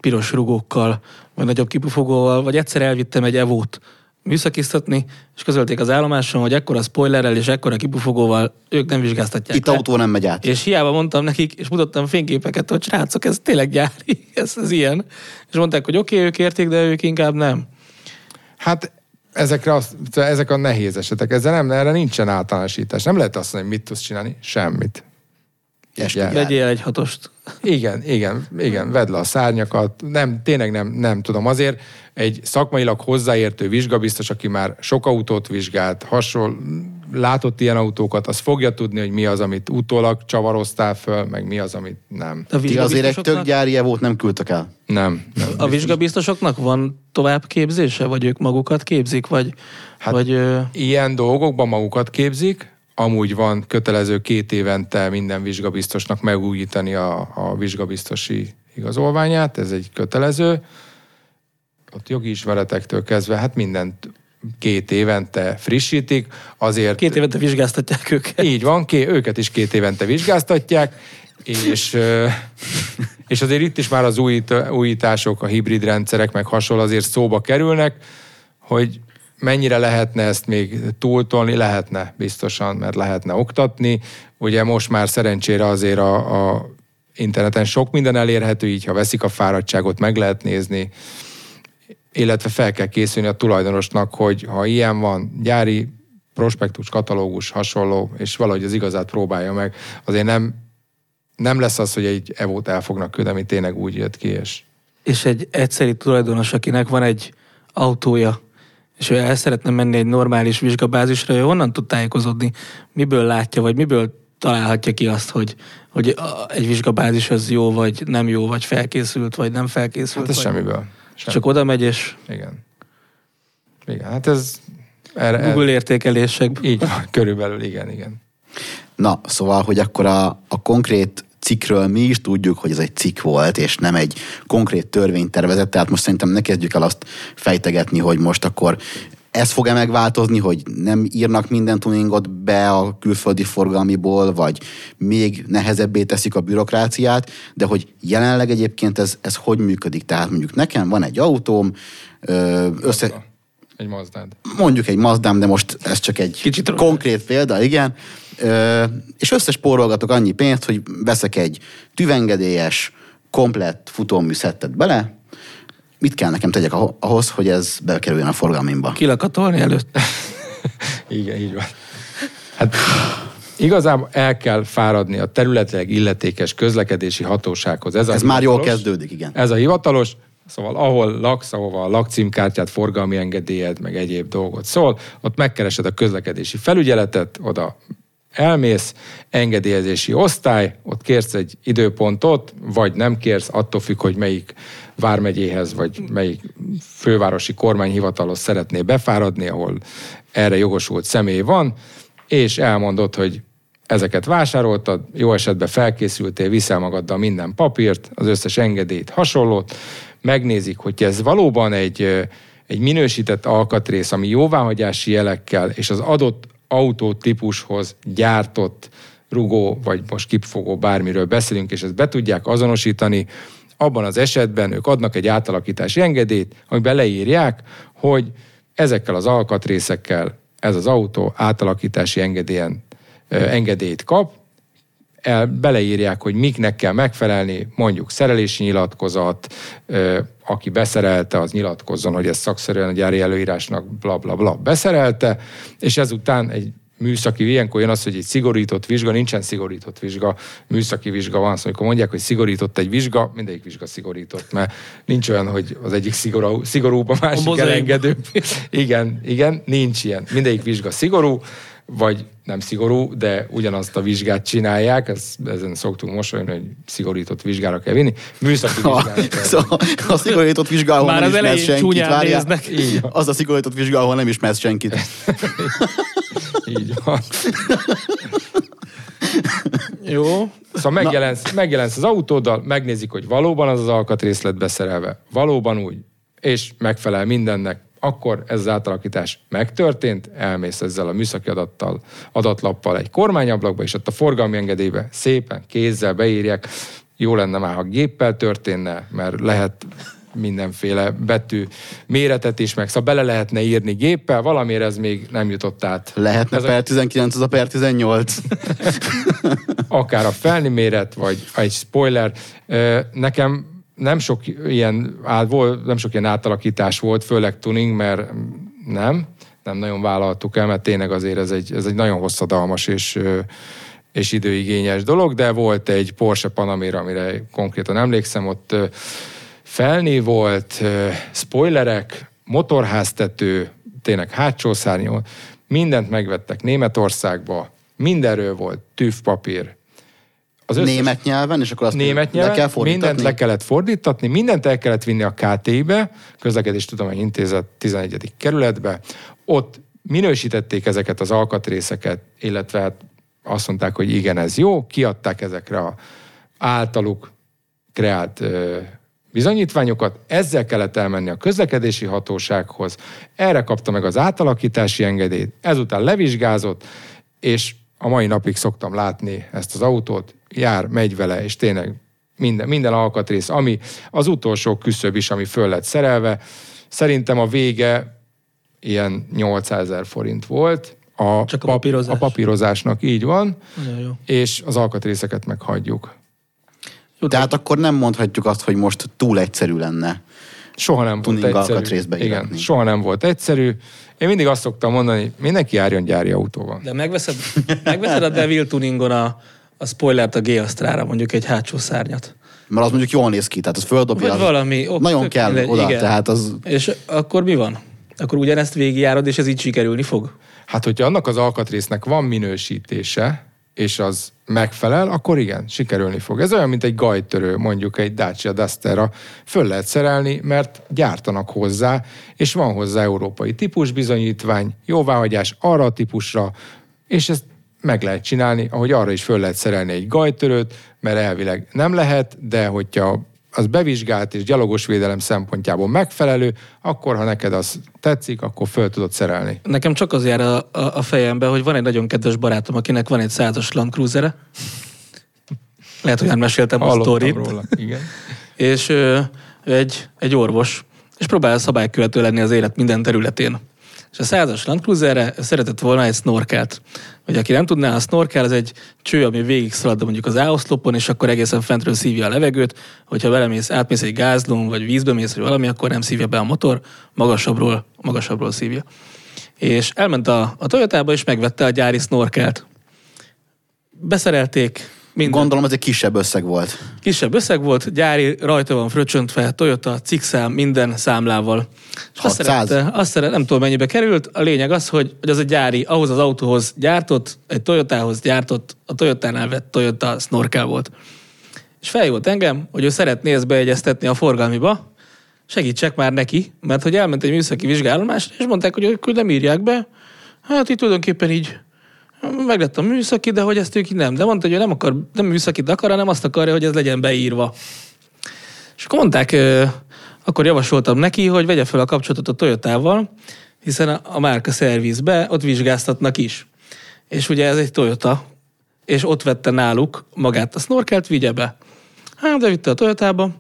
piros rugókkal, vagy nagyobb kipufogóval, vagy egyszer elvittem egy evót műszakiztatni, és közölték az állomáson, hogy ekkora spoilerrel és ekkora kipufogóval ők nem vizsgáztatják. Itt le. autó nem megy át. És hiába mondtam nekik, és mutattam fényképeket, hogy srácok, ez tényleg gyári, ez, ez ilyen. És mondták, hogy oké, okay, ők érték, de ők inkább nem. Hát ezekre az, ezek a nehéz esetek, ezzel nem, erre nincsen általánosítás. Nem lehet azt mondani, hogy mit tudsz csinálni? Semmit. Vegyél egy hatost. Igen, igen, igen, vedd le a szárnyakat. Nem, tényleg nem, nem tudom. Azért egy szakmailag hozzáértő vizsgabiztos, aki már sok autót vizsgált, hasonló, látott ilyen autókat, az fogja tudni, hogy mi az, amit utólag csavaroztál föl, meg mi az, amit nem. A Ti azért egy tök gyári volt nem küldtek el? Nem. nem a vizsgabiztosoknak van továbbképzése, vagy ők magukat képzik, vagy... Hát vagy ilyen dolgokban magukat képzik, amúgy van kötelező két évente minden vizsgabiztosnak megújítani a, a vizsgabiztosi igazolványát, ez egy kötelező. Ott jogi ismeretektől kezdve, hát mindent két évente frissítik, azért... Két évente vizsgáztatják őket. Így van, ké, őket is két évente vizsgáztatják, és, és azért itt is már az újít, újítások, a hibrid rendszerek, meg hasonló azért szóba kerülnek, hogy mennyire lehetne ezt még túltolni? Lehetne biztosan, mert lehetne oktatni. Ugye most már szerencsére azért a, a interneten sok minden elérhető, így ha veszik a fáradtságot, meg lehet nézni, illetve fel kell készülni a tulajdonosnak, hogy ha ilyen van, gyári prospektus, katalógus, hasonló, és valahogy az igazát próbálja meg, azért nem, nem lesz az, hogy egy evót el fognak küldeni, tényleg úgy jött ki, és és egy egyszeri tulajdonos, akinek van egy autója, és ő el szeretne menni egy normális vizsgabázisra, ő honnan tud tájékozódni, miből látja, vagy miből találhatja ki azt, hogy, hogy egy vizsgabázis az jó, vagy nem jó, vagy felkészült, vagy nem felkészült. Hát ez vagy... semmiből. Semmi. Csak oda megy, és Igen. Igen, hát ez... Erre, erre, Google értékelések. így van, körülbelül, igen, igen. Na, szóval, hogy akkor a, a konkrét cikkről mi is tudjuk, hogy ez egy cikk volt, és nem egy konkrét törvénytervezet, tehát most szerintem ne kezdjük el azt fejtegetni, hogy most akkor ez fog-e megváltozni, hogy nem írnak minden tuningot be a külföldi forgalmiból, vagy még nehezebbé teszik a bürokráciát, de hogy jelenleg egyébként ez, ez hogy működik? Tehát mondjuk nekem van egy autóm, össze, Egy Mazdád. mondjuk egy Mazdám, de most ez csak egy Kicsit rossz. konkrét példa, igen. Ö, és összespórolgatok annyi pénzt, hogy veszek egy tüvengedélyes, komplett futóműszettet bele, mit kell nekem tegyek ahhoz, hogy ez bekerüljön a forgalmimba? Kilakatolni előtt. Igen, így van. Hát igazából el kell fáradni a területileg illetékes közlekedési hatósághoz. Ez, a Ez már jól kezdődik, igen. Ez a hivatalos, szóval ahol laksz, ahova a lakcímkártyát, forgalmi engedélyed, meg egyéb dolgot szól, ott megkeresed a közlekedési felügyeletet, oda elmész, engedélyezési osztály, ott kérsz egy időpontot, vagy nem kérsz, attól függ, hogy melyik vármegyéhez, vagy melyik fővárosi kormányhivatalhoz szeretnél befáradni, ahol erre jogosult személy van, és elmondod, hogy ezeket vásároltad, jó esetben felkészültél, viszel magaddal minden papírt, az összes engedélyt, hasonlót, megnézik, hogy ez valóban egy, egy minősített alkatrész, ami jóváhagyási jelekkel és az adott autótípushoz gyártott rugó, vagy most kipfogó bármiről beszélünk, és ezt be tudják azonosítani, abban az esetben ők adnak egy átalakítási engedélyt, amiben leírják, hogy ezekkel az alkatrészekkel ez az autó átalakítási engedélyen, engedélyt kap, el, beleírják, hogy miknek kell megfelelni, mondjuk szerelési nyilatkozat, aki beszerelte, az nyilatkozzon, hogy ez szakszerűen a gyári előírásnak bla bla bla beszerelte, és ezután egy műszaki, ilyenkor jön az, hogy egy szigorított vizsga, nincsen szigorított vizsga, műszaki vizsga van, szóval amikor mondják, hogy szigorított egy vizsga, mindegyik vizsga szigorított, mert nincs olyan, hogy az egyik szigorú, szigorúbb, a másik mozaikban. elengedő. igen, igen, nincs ilyen. Mindegyik vizsga szigorú, vagy nem szigorú, de ugyanazt a vizsgát csinálják, ez, ezen szoktunk mosolyogni, hogy szigorított vizsgára kell vinni. Műszaki A, vizsgára kell szóval a szigorított vizsga, ahol Már nem az ismersz senkit, várjál. Az a szigorított vizsga, ahol nem ismersz senkit. Így van. Jó. Szóval megjelensz, megjelensz az autóddal, megnézik, hogy valóban az az alkatrész lett beszerelve, valóban úgy, és megfelel mindennek, akkor ez az átalakítás megtörtént, elmész ezzel a műszaki adattal, adatlappal egy kormányablakba, és ott a forgalmi engedélybe szépen kézzel beírják, jó lenne már, ha géppel történne, mert lehet mindenféle betű méretet is, meg szóval bele lehetne írni géppel, valamiért ez még nem jutott át. Lehetne Ez a- per 19, az a per 18. akár a felni méret, vagy egy spoiler. Nekem nem sok ilyen, át- nem sok ilyen átalakítás volt, főleg tuning, mert nem, nem nagyon vállaltuk el, mert tényleg azért ez egy, ez egy nagyon hosszadalmas és, és időigényes dolog, de volt egy Porsche Panamera, amire konkrétan emlékszem, ott ö, felné volt, spoilerek, motorháztető, tényleg hátsó szárnyú, mindent megvettek Németországba, mindenről volt tűvpapír. Az Német nyelven, és akkor azt német le kell nyelven, fordítani? mindent le kellett fordítatni, mindent el kellett vinni a KT-be, Közlekedés Tudományi Intézet 11. kerületbe. Ott minősítették ezeket az alkatrészeket, illetve hát azt mondták, hogy igen, ez jó, kiadták ezekre a általuk kreált ö, bizonyítványokat, ezzel kellett elmenni a közlekedési hatósághoz, erre kapta meg az átalakítási engedélyt, ezután levizsgázott, és a mai napig szoktam látni ezt az autót, jár, megy vele, és tényleg minden, minden alkatrész, ami az utolsó küszöb is, ami föl lett szerelve, szerintem a vége ilyen 800 ezer forint volt. A, Csak a papírozás. a papírozásnak így van, Nagyon jó. és az alkatrészeket meghagyjuk. Jó, Tehát akkor nem mondhatjuk azt, hogy most túl egyszerű lenne. Soha nem volt egyszerű. Igen, íratni. soha nem volt egyszerű. Én mindig azt szoktam mondani, mindenki járjon gyári autóval. De megveszed, megveszed a Devil Tuningon a, a spoilert a G-Astrára, mondjuk egy hátsó szárnyat. Mert az mondjuk jól néz ki, tehát az földobja. Vagy az valami. ok, nagyon kell mindegy, oda, igen. tehát az... És akkor mi van? Akkor ugyanezt végigjárod, és ez így sikerülni fog? Hát, hogyha annak az alkatrésznek van minősítése, és az megfelel, akkor igen, sikerülni fog. Ez olyan, mint egy gajtörő, mondjuk egy Dacia Dusterra. Föl lehet szerelni, mert gyártanak hozzá, és van hozzá európai típusbizonyítvány, jóváhagyás arra a típusra, és ezt meg lehet csinálni, ahogy arra is föl lehet szerelni egy gajtörőt, mert elvileg nem lehet, de hogyha az bevizsgált és gyalogos védelem szempontjából megfelelő, akkor ha neked az tetszik, akkor föl tudod szerelni. Nekem csak az jár a, a, a fejembe, hogy van egy nagyon kedves barátom, akinek van egy százas Land Cruiser-e. Lehet, hogy nem meséltem a sztorit. róla. Igen. És ö, ő egy, egy orvos, és próbál szabálykövető lenni az élet minden területén. És a százas Land Cruiserre szeretett volna egy snorkelt. Vagy aki nem tudná, a snorkel az egy cső, ami végig szalad mondjuk az áoszlopon, és akkor egészen fentről szívja a levegőt, hogyha belemész, átmész egy gázlón, vagy vízbe mész, vagy valami, akkor nem szívja be a motor, magasabbról, magasabbról szívja. És elment a, a Toyotába, és megvette a gyári snorkelt. Beszerelték, minden. Gondolom ez egy kisebb összeg volt. Kisebb összeg volt, gyári, rajta van fröccsöntve, Toyota, cikszám, minden számlával. És azt 600? szerette, azt szerette, nem tudom mennyibe került, a lényeg az, hogy, hogy az a gyári, ahhoz az autóhoz gyártott, egy Toyotához gyártott, a Toyotánál vett Toyota Snorkel volt. És felhívott engem, hogy ő szeretné ezt beegyeztetni a forgalmiba, segítsek már neki, mert hogy elment egy műszaki vizsgálomásra, és mondták, hogy ők nem írják be. Hát itt tulajdonképpen így meg lett a műszaki, de hogy ezt ők nem. De mondta, hogy ő nem akar, nem műszakit akar, hanem azt akarja, hogy ez legyen beírva. És akkor mondták, akkor javasoltam neki, hogy vegye fel a kapcsolatot a Toyotával, hiszen a márka szervizbe ott vizsgáztatnak is. És ugye ez egy Toyota, és ott vette náluk magát a snorkelt, vigye be. Hát, de vitte a Toyotába.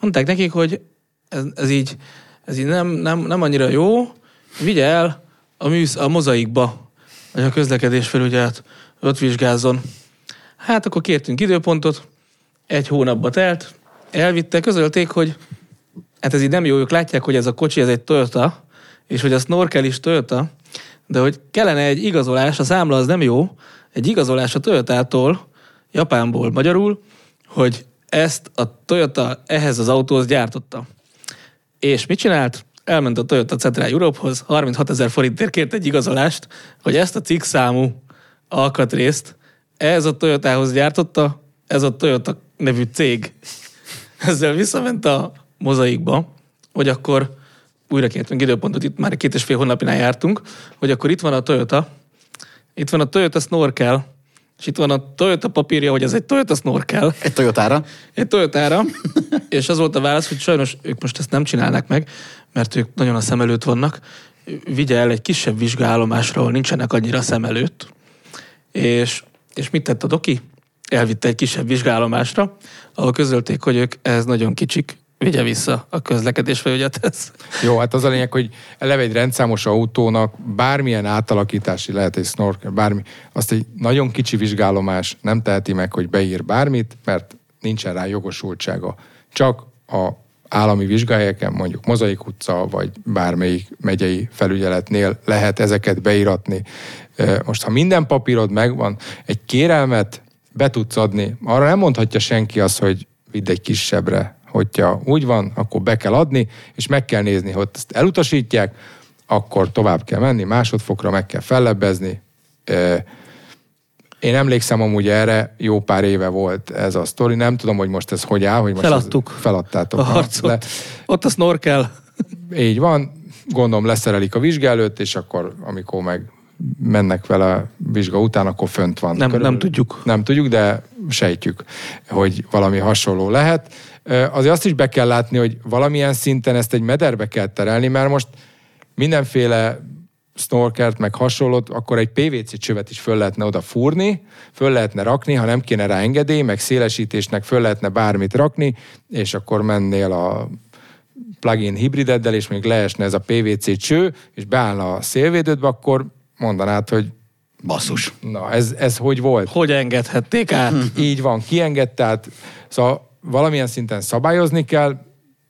Mondták nekik, hogy ez, ez így, ez így nem, nem, nem annyira jó, vigye el a, műsz, a mozaikba, vagy a közlekedés felügyelet, ott vizsgázzon. Hát akkor kértünk időpontot, egy hónapba telt, elvitte, közölték, hogy hát ez így nem jó, ők látják, hogy ez a kocsi, ez egy Toyota, és hogy a snorkel is Toyota, de hogy kellene egy igazolás, a számla az nem jó, egy igazolás a Toyotától, Japánból magyarul, hogy ezt a Toyota ehhez az autóhoz gyártotta. És mit csinált? Elment a Toyota Central Europe-hoz, 36 ezer forintért kért egy igazolást, hogy ezt a cikk számú alkatrészt ez a Toyotához gyártotta, ez a Toyota nevű cég. Ezzel visszament a mozaikba, hogy akkor újra kértünk időpontot, itt már két és fél hónapinál jártunk, hogy akkor itt van a Toyota, itt van a Toyota Snorkel, és itt van a Toyota papírja, hogy ez egy Toyota Snorkel, Egy Toyotára. egy Toyotára, és az volt a válasz, hogy sajnos ők most ezt nem csinálnak meg, mert ők nagyon a szem előtt vannak. Vigye el egy kisebb vizsgálomásra, ahol nincsenek annyira szem előtt. És, és mit tett a doki? Elvitte egy kisebb vizsgálomásra, ahol közölték, hogy ők ez nagyon kicsik, vigye vissza a közlekedés felügyethez. Jó, hát az a lényeg, hogy eleve egy rendszámos autónak bármilyen átalakítási lehet egy snorkel, bármi, azt egy nagyon kicsi vizsgálomás nem teheti meg, hogy beír bármit, mert nincsen rá jogosultsága. Csak a állami vizsgályeken, mondjuk Mozaik utca, vagy bármelyik megyei felügyeletnél lehet ezeket beíratni. Most, ha minden papírod megvan, egy kérelmet be tudsz adni, arra nem mondhatja senki azt, hogy vidd egy kisebbre. Hogyha úgy van, akkor be kell adni, és meg kell nézni, hogy ezt elutasítják, akkor tovább kell menni, másodfokra meg kell fellebbezni. Én emlékszem amúgy erre, jó pár éve volt ez a sztori, nem tudom, hogy most ez hogy áll, hogy most Feladtuk. Feladtátok. A ha, harcot. Ott a Snorkel. így van, gondolom leszerelik a vizsga előtt, és akkor, amikor meg mennek vele a vizsga után, akkor fönt van. Nem- nem tudjuk. Nem tudjuk, de sejtjük, hogy valami hasonló lehet. Azért azt is be kell látni, hogy valamilyen szinten ezt egy mederbe kell terelni, mert most mindenféle snorkert, meg hasonlót, akkor egy PVC csövet is föl lehetne oda fúrni, föl lehetne rakni, ha nem kéne rá engedély, meg szélesítésnek föl lehetne bármit rakni, és akkor mennél a plug-in hibrideddel, és még leesne ez a PVC cső, és beállna a szélvédődbe, akkor mondanád, hogy Basszus. na, ez, ez hogy volt? Hogy engedhették át? Így van, kiengedte, tehát szóval valamilyen szinten szabályozni kell,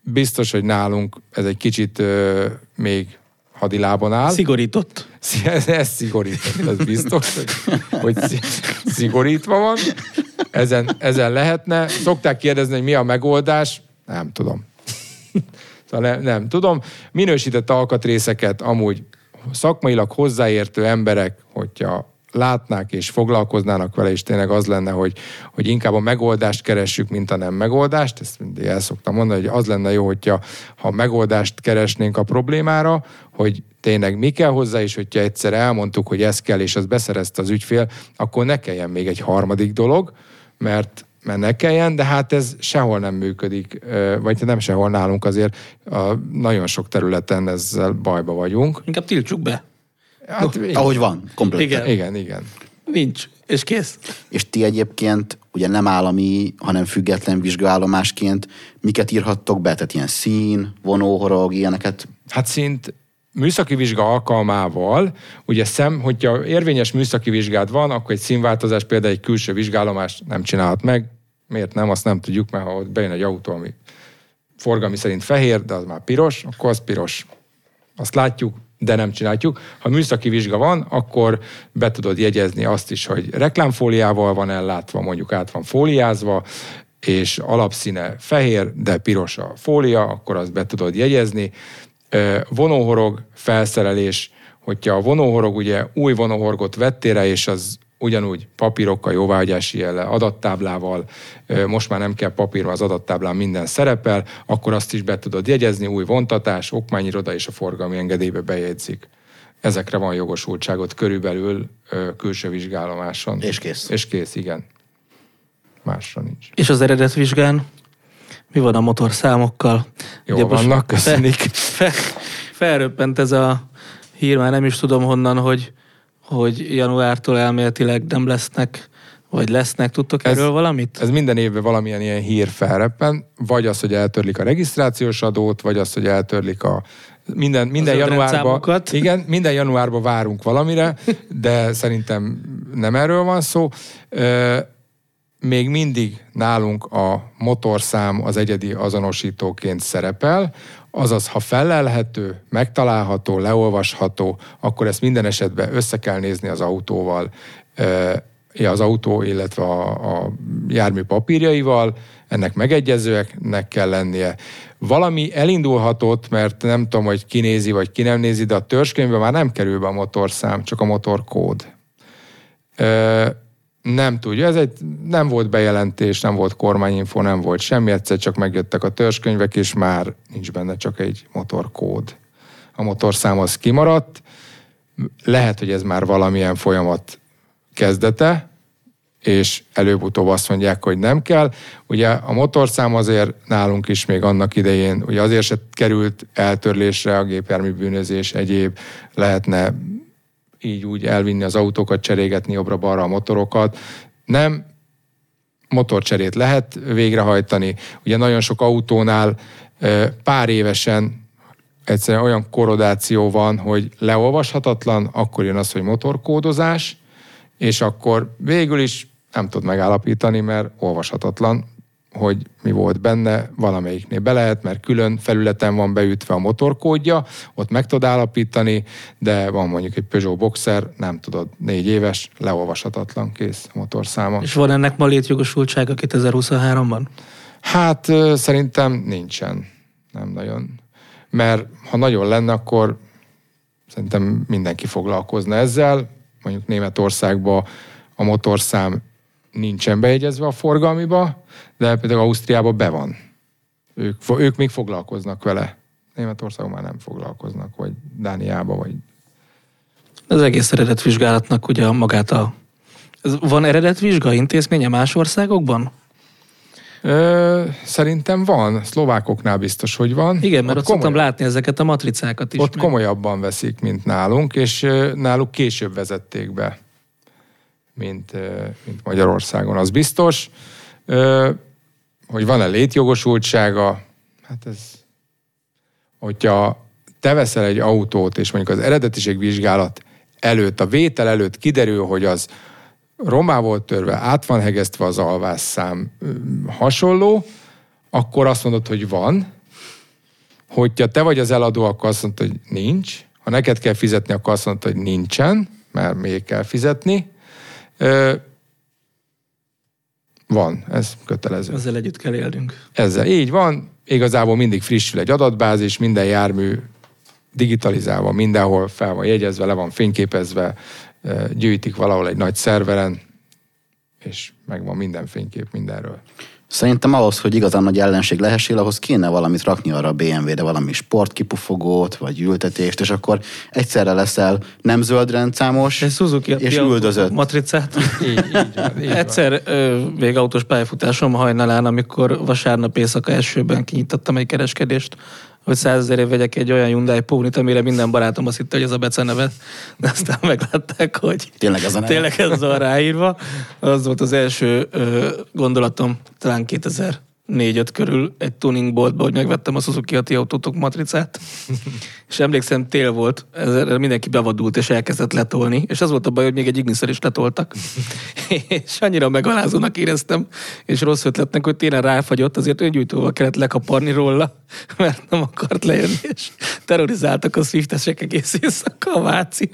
biztos, hogy nálunk ez egy kicsit ö, még hadilábon áll. Szigorított. Ez, ez szigorított, ez biztos, hogy, hogy szi- szigorítva van. ezen, ezen lehetne. Szokták kérdezni, hogy mi a megoldás. Nem tudom. Szóval nem, nem tudom. Minősített alkatrészeket amúgy szakmailag hozzáértő emberek, hogyha látnák és foglalkoznának vele, és tényleg az lenne, hogy, hogy inkább a megoldást keressük, mint a nem megoldást. Ezt mindig el szoktam mondani, hogy az lenne jó, hogyha ha megoldást keresnénk a problémára, hogy tényleg mi kell hozzá, és hogyha egyszer elmondtuk, hogy ez kell, és az beszerezte az ügyfél, akkor ne kelljen még egy harmadik dolog, mert mert ne kelljen, de hát ez sehol nem működik, vagy nem sehol nálunk azért a nagyon sok területen ezzel bajba vagyunk. Inkább tiltsuk be. Hát, igen. Ahogy van, komplet. Igen. Igen, igen. Nincs. És kész. És ti egyébként ugye nem állami, hanem független vizsgálomásként miket írhattok be? Tehát ilyen szín, vonóhorog, ilyeneket? Hát szint műszaki vizsga alkalmával, ugye szem, hogyha érvényes műszaki vizsgád van, akkor egy színváltozás, például egy külső vizsgálomás nem csinálhat meg. Miért nem, azt nem tudjuk, mert ha ott bejön egy autó, ami forgalmi szerint fehér, de az már piros, akkor az piros. Azt látjuk, de nem csináljuk. Ha műszaki vizsga van, akkor be tudod jegyezni azt is, hogy reklámfóliával van ellátva, mondjuk át van fóliázva, és alapszíne fehér, de piros a fólia, akkor azt be tudod jegyezni. Vonóhorog felszerelés, hogyha a vonóhorog ugye új vonóhorgot vettél és az ugyanúgy papírokkal, jóváhagyási jelle, adattáblával, most már nem kell papírra, az adattáblán minden szerepel, akkor azt is be tudod jegyezni, új vontatás, okmányiroda és a forgalmi engedélybe bejegyzik. Ezekre van jogosultságot körülbelül külső vizsgálomáson. És kész. És kész, igen. Másra nincs. És az eredetvizsgán mi van a motorszámokkal? Jó Ugye vannak, köszönjük. Fel, felröppent ez a hír, már nem is tudom honnan, hogy hogy januártól elméletileg nem lesznek, vagy lesznek. Tudtok ez, erről valamit? Ez minden évben valamilyen ilyen hír felreppen, vagy az, hogy eltörlik a regisztrációs adót, vagy az, hogy eltörlik a minden, minden januárban, igen, minden januárban várunk valamire, de szerintem nem erről van szó. Még mindig nálunk a motorszám az egyedi azonosítóként szerepel, Azaz, ha felelhető, megtalálható, leolvasható, akkor ezt minden esetben össze kell nézni az autóval, az autó, illetve a, a jármű papírjaival, ennek megegyezőeknek kell lennie. Valami elindulhatott, mert nem tudom, hogy kinézi vagy ki nem nézi, de a törzskönyvben már nem kerül be a motorszám, csak a motorkód nem tudja. Ez egy, nem volt bejelentés, nem volt kormányinfo, nem volt semmi, egyszer csak megjöttek a törzskönyvek, és már nincs benne csak egy motorkód. A motorszám az kimaradt. Lehet, hogy ez már valamilyen folyamat kezdete, és előbb-utóbb azt mondják, hogy nem kell. Ugye a motorszám azért nálunk is még annak idején, ugye azért se került eltörlésre a gépjármű bűnözés, egyéb lehetne így úgy elvinni az autókat, cserégetni jobbra-balra a motorokat. Nem, motorcserét lehet végrehajtani. Ugye nagyon sok autónál pár évesen egyszerűen olyan korodáció van, hogy leolvashatatlan, akkor jön az, hogy motorkódozás, és akkor végül is nem tud megállapítani, mert olvashatatlan, hogy mi volt benne, valamelyiknél be lehet, mert külön felületen van beütve a motorkódja, ott meg tud állapítani, de van mondjuk egy Peugeot Boxer, nem tudod, négy éves, leolvashatatlan kész a motorszáma. És van ennek ma létjogosultsága 2023-ban? Hát szerintem nincsen. Nem nagyon. Mert ha nagyon lenne, akkor szerintem mindenki foglalkozna ezzel. Mondjuk Németországban a motorszám nincsen bejegyezve a forgalmiba, de például Ausztriában be van. Ők, ők még foglalkoznak vele. Németországban már nem foglalkoznak, vagy Dániába, vagy... Az egész eredetvizsgálatnak ugye magát a... Van eredetvizsga intézménye más országokban? Ö, szerintem van. Szlovákoknál biztos, hogy van. Igen, mert ott, ott szoktam látni ezeket a matricákat is. Ott meg. komolyabban veszik, mint nálunk, és náluk később vezették be, mint, mint Magyarországon, az biztos hogy van-e létjogosultsága, hát ez, hogyha te veszel egy autót, és mondjuk az eredetiségvizsgálat előtt, a vétel előtt kiderül, hogy az romá volt törve, át van hegesztve az alvásszám, hasonló, akkor azt mondod, hogy van. Hogyha te vagy az eladó, akkor azt mondod, hogy nincs. Ha neked kell fizetni, akkor azt mondod, hogy nincsen, mert még kell fizetni Van, ez kötelező. Ezzel együtt kell élnünk. Ezzel így van, igazából mindig frissül egy adatbázis, minden jármű digitalizálva, mindenhol fel van jegyezve, le van fényképezve, gyűjtik valahol egy nagy szerveren, és megvan minden fénykép mindenről. Szerintem ahhoz, hogy igazán nagy ellenség lehessél, ahhoz kéne valamit rakni arra a BMW-re, valami sportkipufogót, vagy ültetést, és akkor egyszerre leszel nem zöld rendszámos, Egy Suzuki és üldözött. matricát. Így, így így Egyszer végautós pályafutásom hajnalán, amikor vasárnap éjszaka elsőben kinyitottam egy kereskedést, hogy százezerért vegyek egy olyan Hyundai Pony-t, amire minden barátom azt hitte, hogy ez a beceneve, de aztán meglátták, hogy Tényleg ez a tényleg ez van ráírva. Az volt az első ö, gondolatom, talán 2000 négy-öt körül egy tuningboltba, hogy megvettem a Suzuki Ati autótok matricát. és emlékszem, tél volt, ezzel mindenki bevadult és elkezdett letolni, és az volt a baj, hogy még egy igniszer is letoltak. és annyira megalázónak éreztem, és rossz ötletnek, hogy tényleg ráfagyott, azért öngyújtóval kellett lekaparni róla, mert nem akart lejönni, és terrorizáltak a swiftesek egész éjszaka a Váci.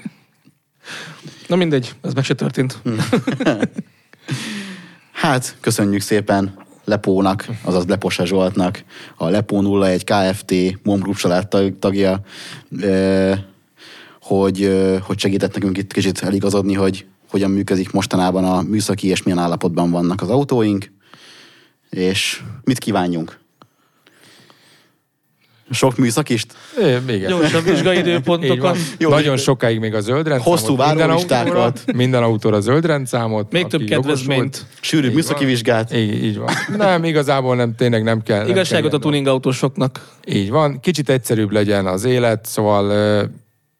Na mindegy, ez meg se történt. Hát, köszönjük szépen Lepónak, azaz Leposa Zsoltnak, a Lepó 01 Kft. Mom Group család tag- tagja, hogy, hogy segített nekünk itt kicsit eligazodni, hogy hogyan működik mostanában a műszaki, és milyen állapotban vannak az autóink, és mit kívánjunk? Sok műszakist? É, igen. Gyorsabb vizsgai Így van. időpontokat. Jó, Nagyon sokáig még a zöld rendszámot. Hosszú minden várólistákat. autóra, minden autóra zöld rendszámot. Még több kedvezményt. Így műszaki van. vizsgát. Így, így van. Nem, igazából nem, tényleg nem kell. nem Igazságot kell a tuning autósoknak. Így van. Kicsit egyszerűbb legyen az élet, szóval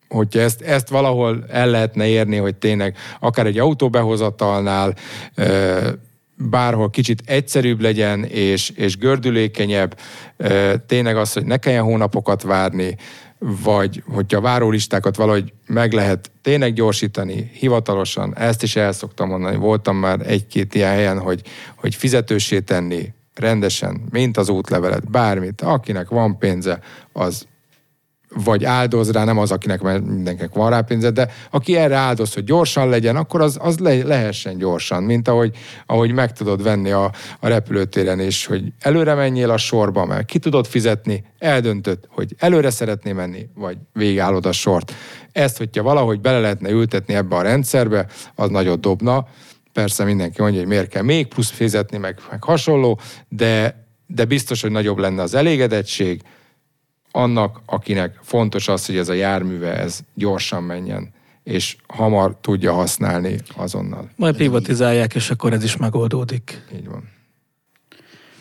hogyha ezt, ezt valahol el lehetne érni, hogy tényleg akár egy autóbehozatalnál ö, bárhol kicsit egyszerűbb legyen, és, és gördülékenyebb, tényleg az, hogy ne kelljen hónapokat várni, vagy hogyha várólistákat valahogy meg lehet tényleg gyorsítani, hivatalosan, ezt is el szoktam mondani, voltam már egy-két ilyen helyen, hogy, hogy fizetősé tenni rendesen, mint az útlevelet, bármit, akinek van pénze, az vagy áldoz rá, nem az, akinek mert mindenkinek van rá pénze, de aki erre áldoz, hogy gyorsan legyen, akkor az, az le, lehessen gyorsan, mint ahogy, ahogy meg tudod venni a, a repülőtéren is, hogy előre menjél a sorba, mert ki tudod fizetni, eldöntött, hogy előre szeretné menni, vagy végállod a sort. Ezt, hogyha valahogy bele lehetne ültetni ebbe a rendszerbe, az nagyot dobna. Persze mindenki mondja, hogy miért kell még plusz fizetni, meg, meg hasonló, de, de biztos, hogy nagyobb lenne az elégedettség, annak, akinek fontos az, hogy ez a járműve ez gyorsan menjen, és hamar tudja használni azonnal. Majd privatizálják, és akkor ez is megoldódik. Így van.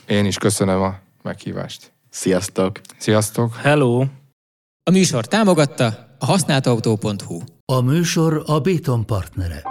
Én is köszönöm a meghívást. Sziasztok! Sziasztok! Hello! A műsor támogatta a használtautó.hu. A műsor a Béton partnere.